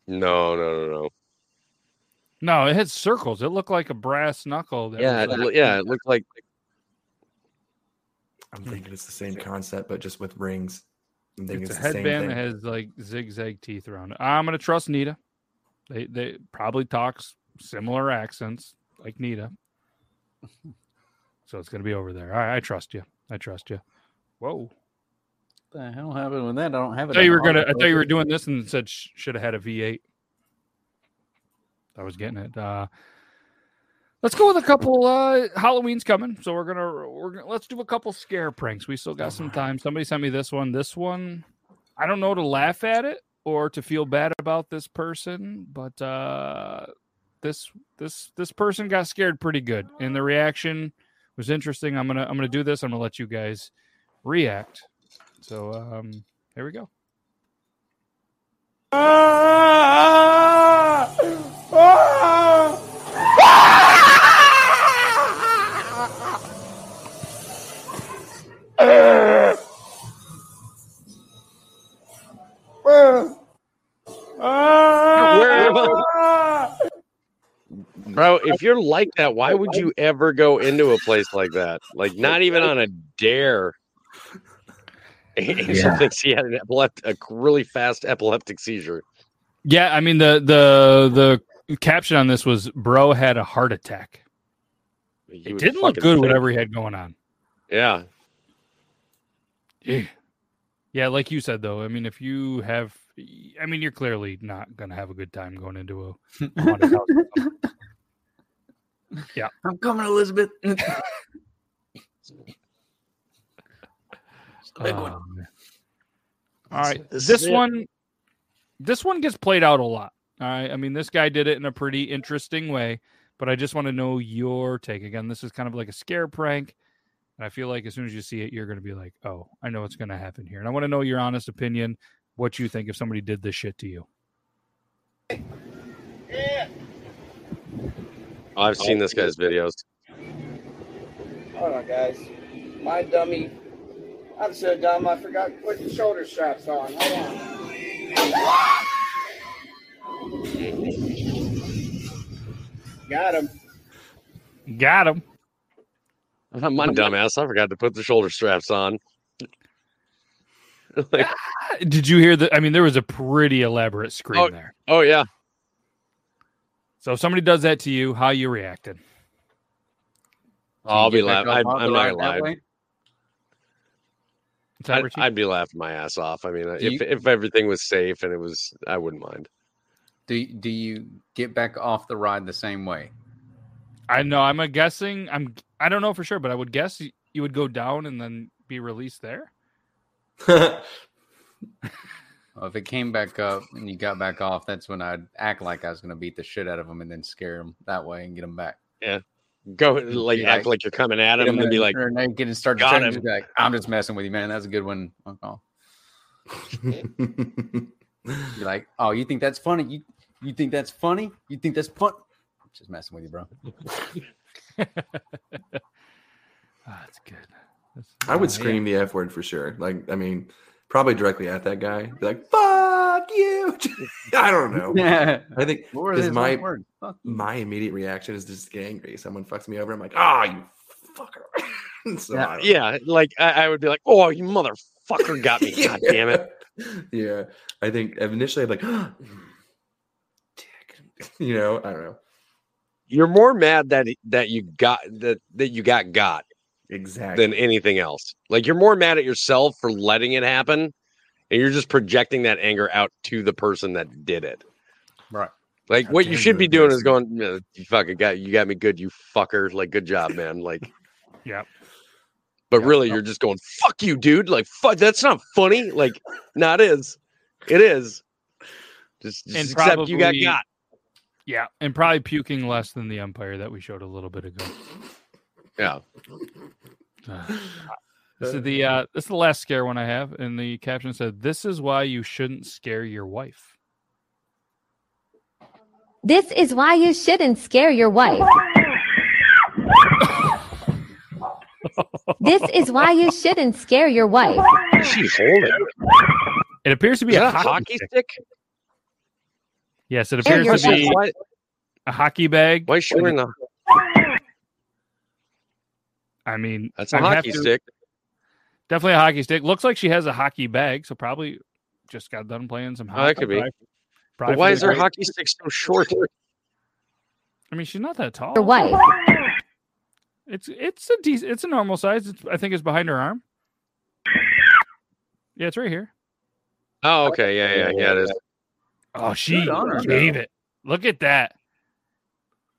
No, no, no, no.
No, it had circles. It looked like a brass knuckle. That
Yeah,
was
it,
like-
yeah, it looked like
I'm thinking it's the same concept, but just with rings. I'm
it's
it's,
a
the same
headband
thing.
that has like zigzag teeth around it. I'm gonna trust Nita. They they probably talks similar accents like Nita. So it's gonna be over there. All right, I trust you. I trust you. Whoa.
the hell happened with that? I don't have
I
it.
thought you were gonna. I thought you were doing this and said sh- should have had a V8. I was getting it. Uh, let's go with a couple. Uh, Halloween's coming, so we're gonna we're gonna let's do a couple scare pranks. We still got some time. Somebody sent me this one. This one, I don't know to laugh at it or to feel bad about this person, but uh, this this this person got scared pretty good, and the reaction was interesting. I'm gonna I'm gonna do this. I'm gonna let you guys react. So um, here we go.
Where Bro, if you're like that, why would you ever go into a place like that? Like, not even on a dare. Angel
Yeah.
thinks he had an epilept- a really fast epileptic seizure.
Yeah, I mean the the the caption on this was "Bro had a heart attack."
He
It didn't look good,
think-
whatever he had going on.
Yeah.
Yeah. Yeah, like you said though. I mean, if you have, I mean, you're clearly not gonna have a good time going into a haunted house. Yeah,
I'm coming, Elizabeth.
big one. Um, All right,
This
this
is it.
one, this one gets played out a lot. All right. I mean, this guy did it in a pretty interesting way, but I just want to know your take. Again, this is kind of like a scare prank. And I feel like as soon as you see it, you're going to be like, oh, I know what's going to happen here. And I want to know your honest opinion, what you think if somebody did this shit to you.
Oh, I've seen this guy's videos.
Hold on, guys. My dummy. I'm so dumb. I forgot to put the shoulder straps on. Hold on. Got him.
Got him.
I'm my dumbass. I forgot to put the shoulder straps on. Like, ah,
Did you hear that? I mean, there was a pretty elaborate scream
oh,
there.
oh yeah.
So if somebody does that to you, how you reacting?
I'll be laughing. I,
on the
I'm not
ride
gonna
that
lie.
way?
What's that,
I'd, I'd be laughing my ass off. I mean, uh,
Do
if
you-
if everything was safe and it was, I wouldn't mind.
Do do you get back off the ride the same way?
I know. I'm a guessing. I'm. I don't know for sure, but I would guess y- you would go down and then be released there.
Well, if it came back up and you got back off, that's when I'd act like I was going to beat the shit out of him and then scare him that way and get him back.
Yeah. Go like
Be
act
like-
like you're coming at
Get
him
'em
and be like,
or they get and start to
"Got
turn
him."
just like, I'm just messing with you, man. That's a good one. Uncle. Be like, oh, you think that's funny? You you think that's funny? You think that's fun? Just messing with you, bro.
Ah, that's good. That's,
I would
uh, yeah.
scream the F word for sure. Like, I mean, probably directly at that guy. Be like, fuck you. I don't know.
Yeah.
I think
What were
because my
last words? Fuck you.
my immediate reaction is just get angry. Someone fucks me over. I'm like, ah, you fucker. so I
yeah, like I, I would be like, oh, you motherfucker got me. God damn it.
yeah. I think initially I'd be like, "Ah, dick. You know, I don't know.
You're more mad that that you got that that you got got
Exactly.
than anything else. Like you're more mad at yourself for letting it happen, and you're just projecting that anger out to the person that did it.
Right.
Like
How
what you should be doing is going, you fucking got you got me good, you fucker. Like good job, man. Like,
Yep.
but really you're just going, fuck you, dude. Like, fuck, that's not funny. Like, no, it is. It is. Just, just
And
accept you got got.
Yeah, and probably puking less than the umpire that we showed a little bit ago.
Yeah.
This is the uh, this is the last scare one I have, and the caption said, "This is why you shouldn't scare your wife."
This is why you shouldn't scare your wife. this is why you shouldn't scare your wife.
What is she holding?
It appears to be a
a
hockey,
hockey
stick.
stick?
Yes, it appears to be
wife.
Why,
a hockey bag.
why is she wearing a
I mean,
that's a
I'd
hockey
to-
stick?
Definitely a hockey stick. Looks like she has a hockey bag, so probably just got done playing some
Oh,
hockey.
that could be.
Probably- probably
why is her hockey stick so short?
I mean, she's not that tall.
Your wife.
It's it's a decent, it's a normal size. It's, I think it's behind her arm. Yeah, it's right here.
Oh, okay. Yeah, yeah, yeah. It is.
Oh, she
Good her,
gave
though.
it. Look at that.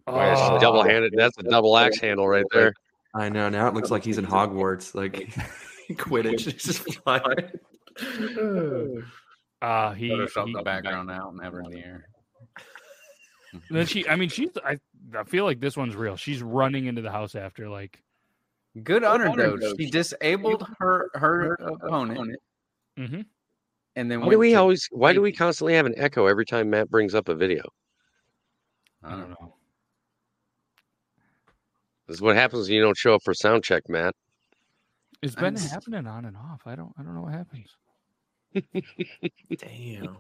Oh, yeah, she's
Oh.
double handed. That's a double axe handle right there.
I know. Now it looks like he's in Hogwarts. Like Quidditch. He's just flying.
Uh, he,
Photoshop
he-
the background out and have her in the air.
then she. I mean, she's. I, I feel like this one's real. She's running into the house after like.
Good on her though. She disabled her her opponent
Mm-hmm.
and then
Why do we
to-
always? Why do we constantly have an echo every time Matt brings up a video?
I don't know.
This is what happens when you don't show up for sound check, Matt.
It's been
s-
happening on and off. I don't. I don't know what happens.
Damn.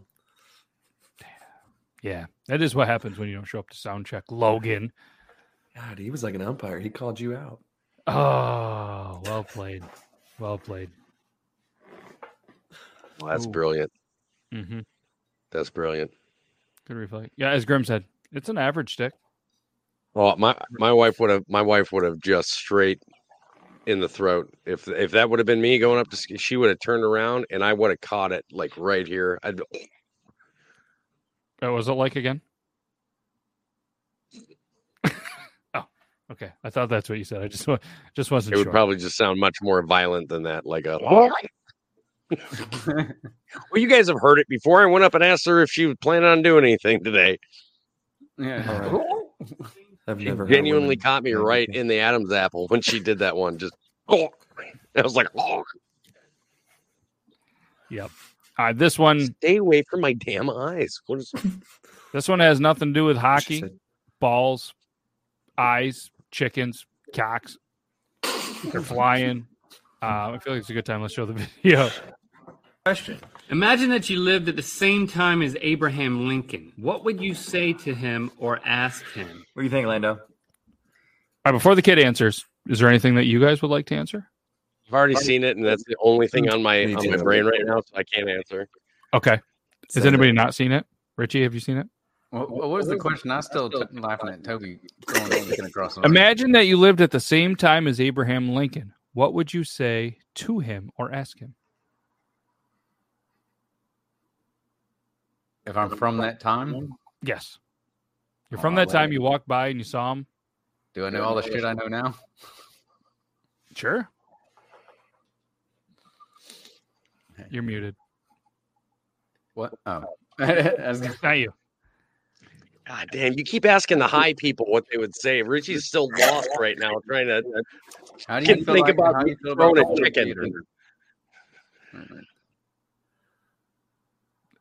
Yeah, that is what happens when you don't show up to sound check, Logan.
God, he was like an umpire. He called you out.
Oh, well played. Well played.
Well, that's
Ooh.
brilliant.
Mm-hmm.
That's brilliant.
Good replay. Yeah, as Grim said, it's an average stick.
Well, my my wife would have my wife would have just straight in the throat. If if that would have been me going up to, ski, she would have turned around and I would have caught it like right here. I'd be,
What was it like again? oh, okay. I thought that's what you said. I just wa- just wasn't
it would
sure.
probably just sound much more violent than that, like a. well, you guys have heard it before. I went up and asked her if she was planning on doing anything today.
Yeah.
I've
She
never
genuinely caught me right in the Adam's apple when she did that one. Just oh, I was like, oh,
Yep. All right, this one
stay away from my damn eyes. What is?
this one has nothing to do with hockey. Balls, eyes, chickens, cocks. They're flying. Uh, I feel like it's a good time. Let's show the video.
Question. Imagine that you lived at the same time as Abraham Lincoln. What would you say to him or ask him?
What do you think, Lando?
All right, before the kid answers, is there anything that you guys would like to answer?
I've already seen it, and that's the only thing on my on my brain right now, so I can't answer.
Okay. Has
Send
anybody
it.
not seen it? Richie, have you seen it?
What, what was the question? I still t- laughing at Toby looking across the.
Imagine that you lived at the same time as Abraham Lincoln. What would you say to him or ask him?
If I'm from that time.
Yes. You're
Oh,
from that time you walked by and you saw him.
Do I know all the shit I know now?
Sure. You're muted.
What? Oh, I was gonna-
Not you.
God damn, you keep asking the high people what they would say. Richie's still lost right now, trying to uh,
How do you
think
like,
about
how do
me
you feel about
throwing a chicken.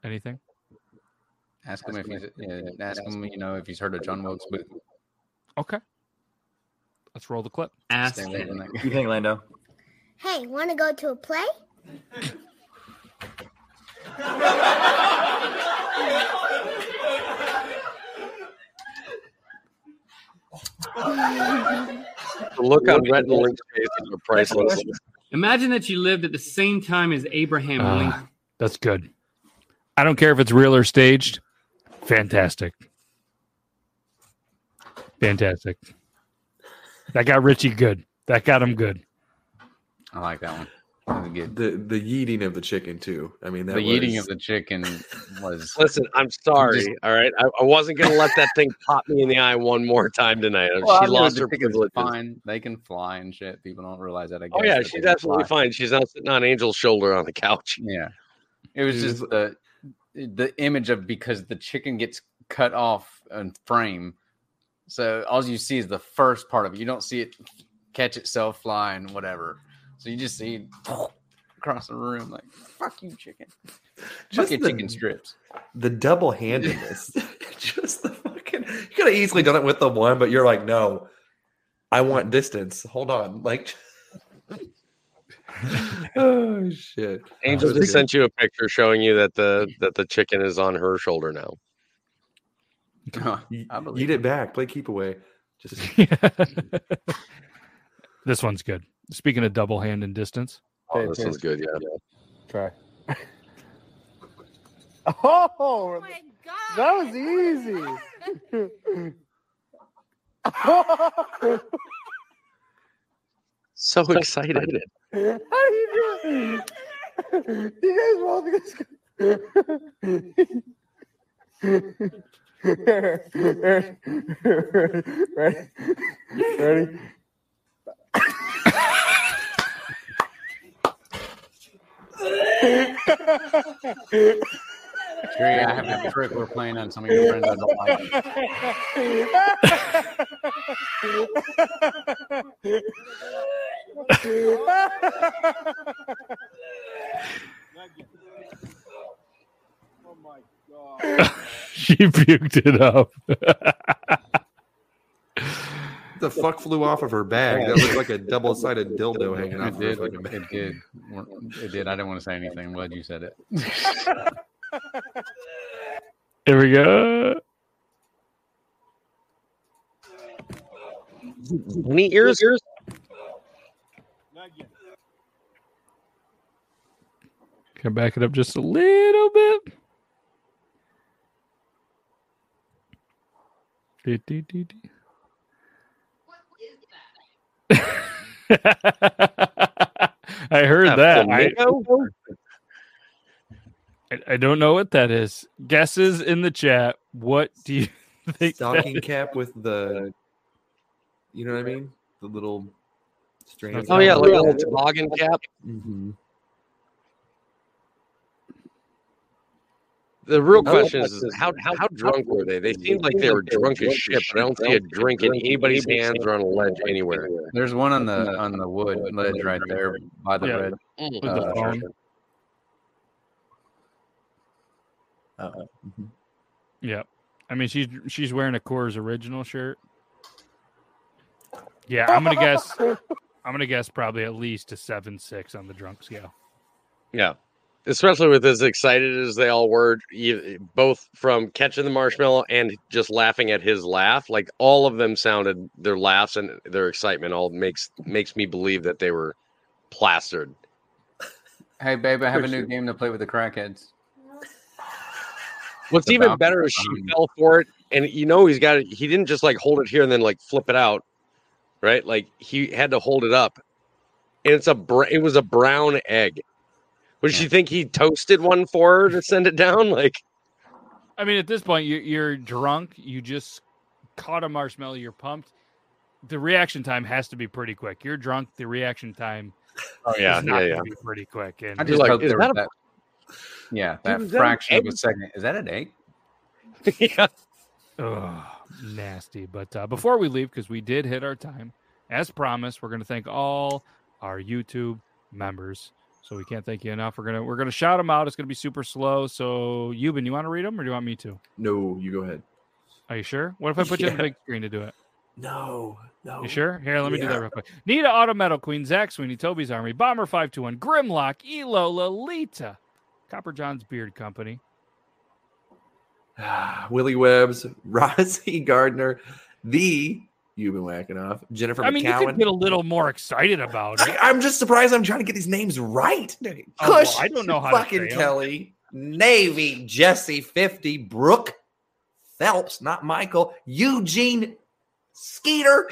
Anything?
Ask him if he's yeah, ask him, you know, if he's heard of John Wilkes Booth.
Okay. Let's roll the clip.
Ask
Stay
him.
What you think, Lando?
Hey, want to go to a play?
The look on Rhett and Link's faces are priceless.
Imagine that you lived at the same time as Abraham
Ah,
Lincoln.
that's good. I don't care if it's real or staged. Fantastic. Fantastic. That got Richie good. That got him good.
I like that one. Good.
The the yeeting of the chicken too. I mean, that
The eating
was-
of the chicken was.
Listen, I'm sorry.
Just-
all right, I, I wasn't gonna let that thing pop me in the eye one more time tonight.
Well, I
she lost her
chickens
privileges.
Fine, they can fly and shit. People don't realize that. I guess
Oh yeah, she's
they
absolutely
fly.
fine. She's not sitting on Angel's shoulder on the couch.
Yeah, it was just the the image of because the chicken gets cut off and frame, so all you see is the first part of it. You don't see it catch itself flying, whatever. So you just see across the room like "fuck you, chicken."
Just the-
chicken strips.
the double handedness. Just the fucking. You could have easily done it with the one, but you're like, no, I want distance. Hold on, like. oh shit!
Angel
Oh,
just
shit.
sent you a picture showing you that the that the chicken is on her shoulder now.
Ye-
I believe
Eat it back. Play keep away. Just
this one's good. Speaking of double hand and distance,
Oh, this one's good. Yeah.
Try. Oh, oh, my god, that was easy.
So excited.
How do you do it? You guys both Ready? Ready?
Sure, I have a trick we're playing on some of your friends. I don't like.
she puked it up.
the fuck flew off of her bag. That looked like a double sided dildo hanging
It
off
did.
her.
It did. It did. I didn't want to say anything. I'm glad you said it.
Here we go.
Any ears?
Can I back it up just a little bit? I heard
A
that. I- I don't know what that is. Guesses in the chat. What do you think?
Stocking cap with the. You know what I mean? The little strands.
Oh yeah, like a little toboggan cap.
hmm
The real question is, is how how drunk were they? They seemed like they were drunk as shit, but I don't see a drink in anybody's hands or on a ledge anywhere.
There's one on the on the wood ledge right there by the
Yeah,
red.
with the
uh,
phone.
Uh-oh.
Yep. I mean, she's she's wearing a Coors original shirt. Yeah, I'm gonna guess. I'm gonna guess probably at least a seven six on the drunk scale.
Yeah. Especially with as excited as they all were, both from catching the marshmallow and just laughing at his laugh. Like all of them sounded their laughs and their excitement all makes makes me believe that they were plastered.
Hey, babe, I have
For
a new
sure.
game to play with the crackheads.
What's even better is she fell for it, and you know he's got it. He didn't just like hold it here and then like flip it out, right? Like he had to hold it up, and it's a br- it was a brown egg. What did she think he toasted one for her to send it down? Like
I mean, at this point, you're, you're drunk. You just caught a marshmallow. You're pumped. The reaction time has to be pretty quick. You're drunk. The reaction time.
Oh, yeah,
is not
yeah, yeah.
Be pretty quick. And
I just
like,
hope
is
there was
that a-
that. Yeah, that
Dude, is that
fraction of a second. Is that an egg?
yeah.
Ugh, nasty. But uh, before we leave, because we did hit our time, as promised, we're going to thank all our YouTube members. So we can't thank you enough. We're gonna we're gonna shout them out. It's gonna be super slow. So Yuban, you want to read them, or do you want me to?
No, you go ahead.
Are you sure? What if I put you on the big screen to do it?
No, no.
You sure? Here, let me do that real quick. Nita Auto Metal Queen, Zach Sweeney, Toby's Army, Bomber Five Two One, Grimlock, Elo, Lolita, Copper John's Beard Company.
Willie Webbs, Rossi Gardner, the you've been whacking off, Jennifer
I mean, you
McCowan.
could get a little more excited about it.
I, am just surprised I'm trying to get these names right.
Oh, well,
Kush,
I don't know how to
fucking. Kelly, Navy, Jesse 50, Brooke Phelps, not Michael, Eugene Skeeter,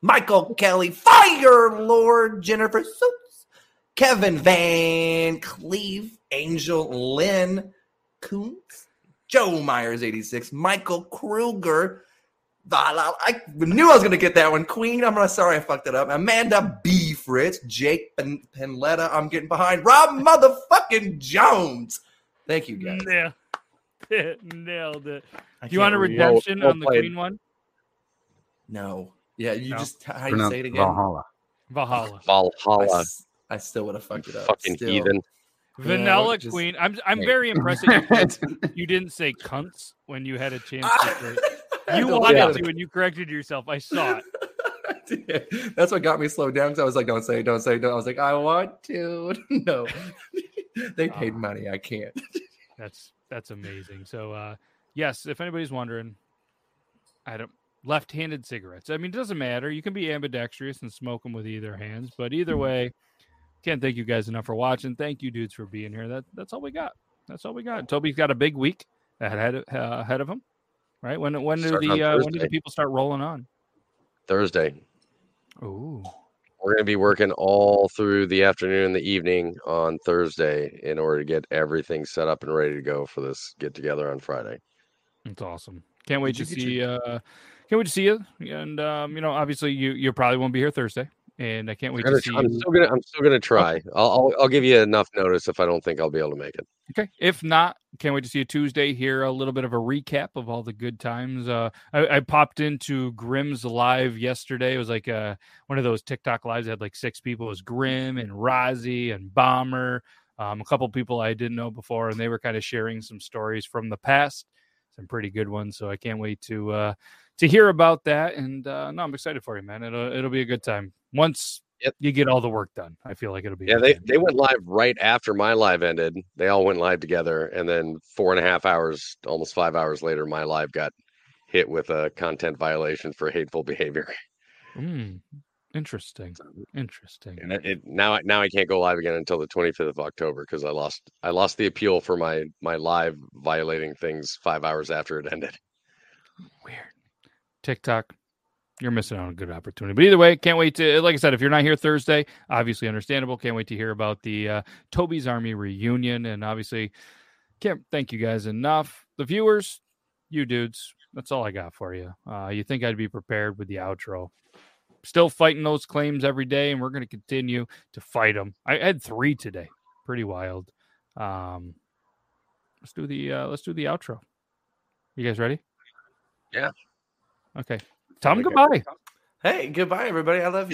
Michael Kelly, Fire Lord, Jennifer Suits, Kevin Van Cleve, Angel Lynn, Coons, Joe Myers 86, Michael Kruger. I knew I was going to get that one. Queen, I'm sorry I fucked it up. Amanda B. Fritz, Jake Pen- Penletta, I'm getting behind. Rob motherfucking Jones. Thank you guys.
Yeah. Nailed it.
I
Do you want a
can't read.
redemption
Well-
on the
well played.
Queen one?
No. Yeah, you
No.
just how do you say it again?
Valhalla.
Valhalla.
I,
Valhalla,
s- I still would have fucked it up.
fucking
Still.
heathen.
Vanilla
just-
Queen. I'm I'm
Wait.
very impressed that you, you didn't say cunts when you had a chance to say You
don't
wanted
know.
to and you corrected yourself. I saw it.
That's what got me slowed down because I was like, "Don't say, it, don't say, it, don't." I was like, "I want to." No, they paid money. I can't.
That's that's amazing. So uh yes, if anybody's wondering, I don't left-handed cigarettes. I mean, it doesn't matter. You can be ambidextrous and smoke them with either hands, but either way, can't thank you guys enough for watching. Thank you, dudes, for being here. That that's all we got. That's all we got. Toby's got a big week ahead of, uh, ahead of him. Right? When when do
Starting
the uh, when do the people start rolling on?
Thursday.
Ooh.
We're going to be working all through the afternoon and the evening on Thursday in order to get everything set up and ready to go for this get together on Friday.
That's awesome. Can't wait to
Did
see. Uh, can't wait to see you. And um, you know, obviously, you you probably won't be here Thursday, and I can't wait
I'm,
to see
I'm
you.
still gonna I'm still gonna try. I'll, I'll I'll give you enough notice if I don't think I'll be able to make it.
Okay. If not, can't wait to see you Tuesday. Here a little bit of a recap of all the good times. Uh, I, I popped into Grimm's live yesterday. It was like uh one of those TikTok lives that had like six people. It was Grim and Rozzy and Bomber. Um, a couple people I didn't know before, and they were kind of sharing some stories from the past, some pretty good ones. So I can't wait to uh, to hear about that. And uh, no, I'm excited for you, man. It'll it'll be a good time once
Yep.
you get all the work done. I feel like it'll be.
Yeah, they they went live right after my live ended. They all went live together, and then four and a half hours, almost five hours later, my live got hit with a content violation for hateful behavior.
Mm, interesting. Interesting.
And it, it now now I can't go live again until the 25th of October because I lost I lost the appeal for my my live violating things five hours after it ended. Weird.
TikTok, you're missing out on a good opportunity. But either way, can't wait to, like I said, if you're not here Thursday, obviously understandable. Can't wait to hear about the uh, Toby's Army reunion. And obviously, can't thank you guys enough. The viewers, you dudes, that's all I got for you. Uh, you think I'd be prepared with the outro. Still fighting those claims every day, and we're going to continue to fight them. I had three today. Pretty wild. Um, Let's do the uh, let's do the outro. You guys ready?
Yeah.
Okay. Tell them goodbye.
Hey, goodbye, everybody. I love you.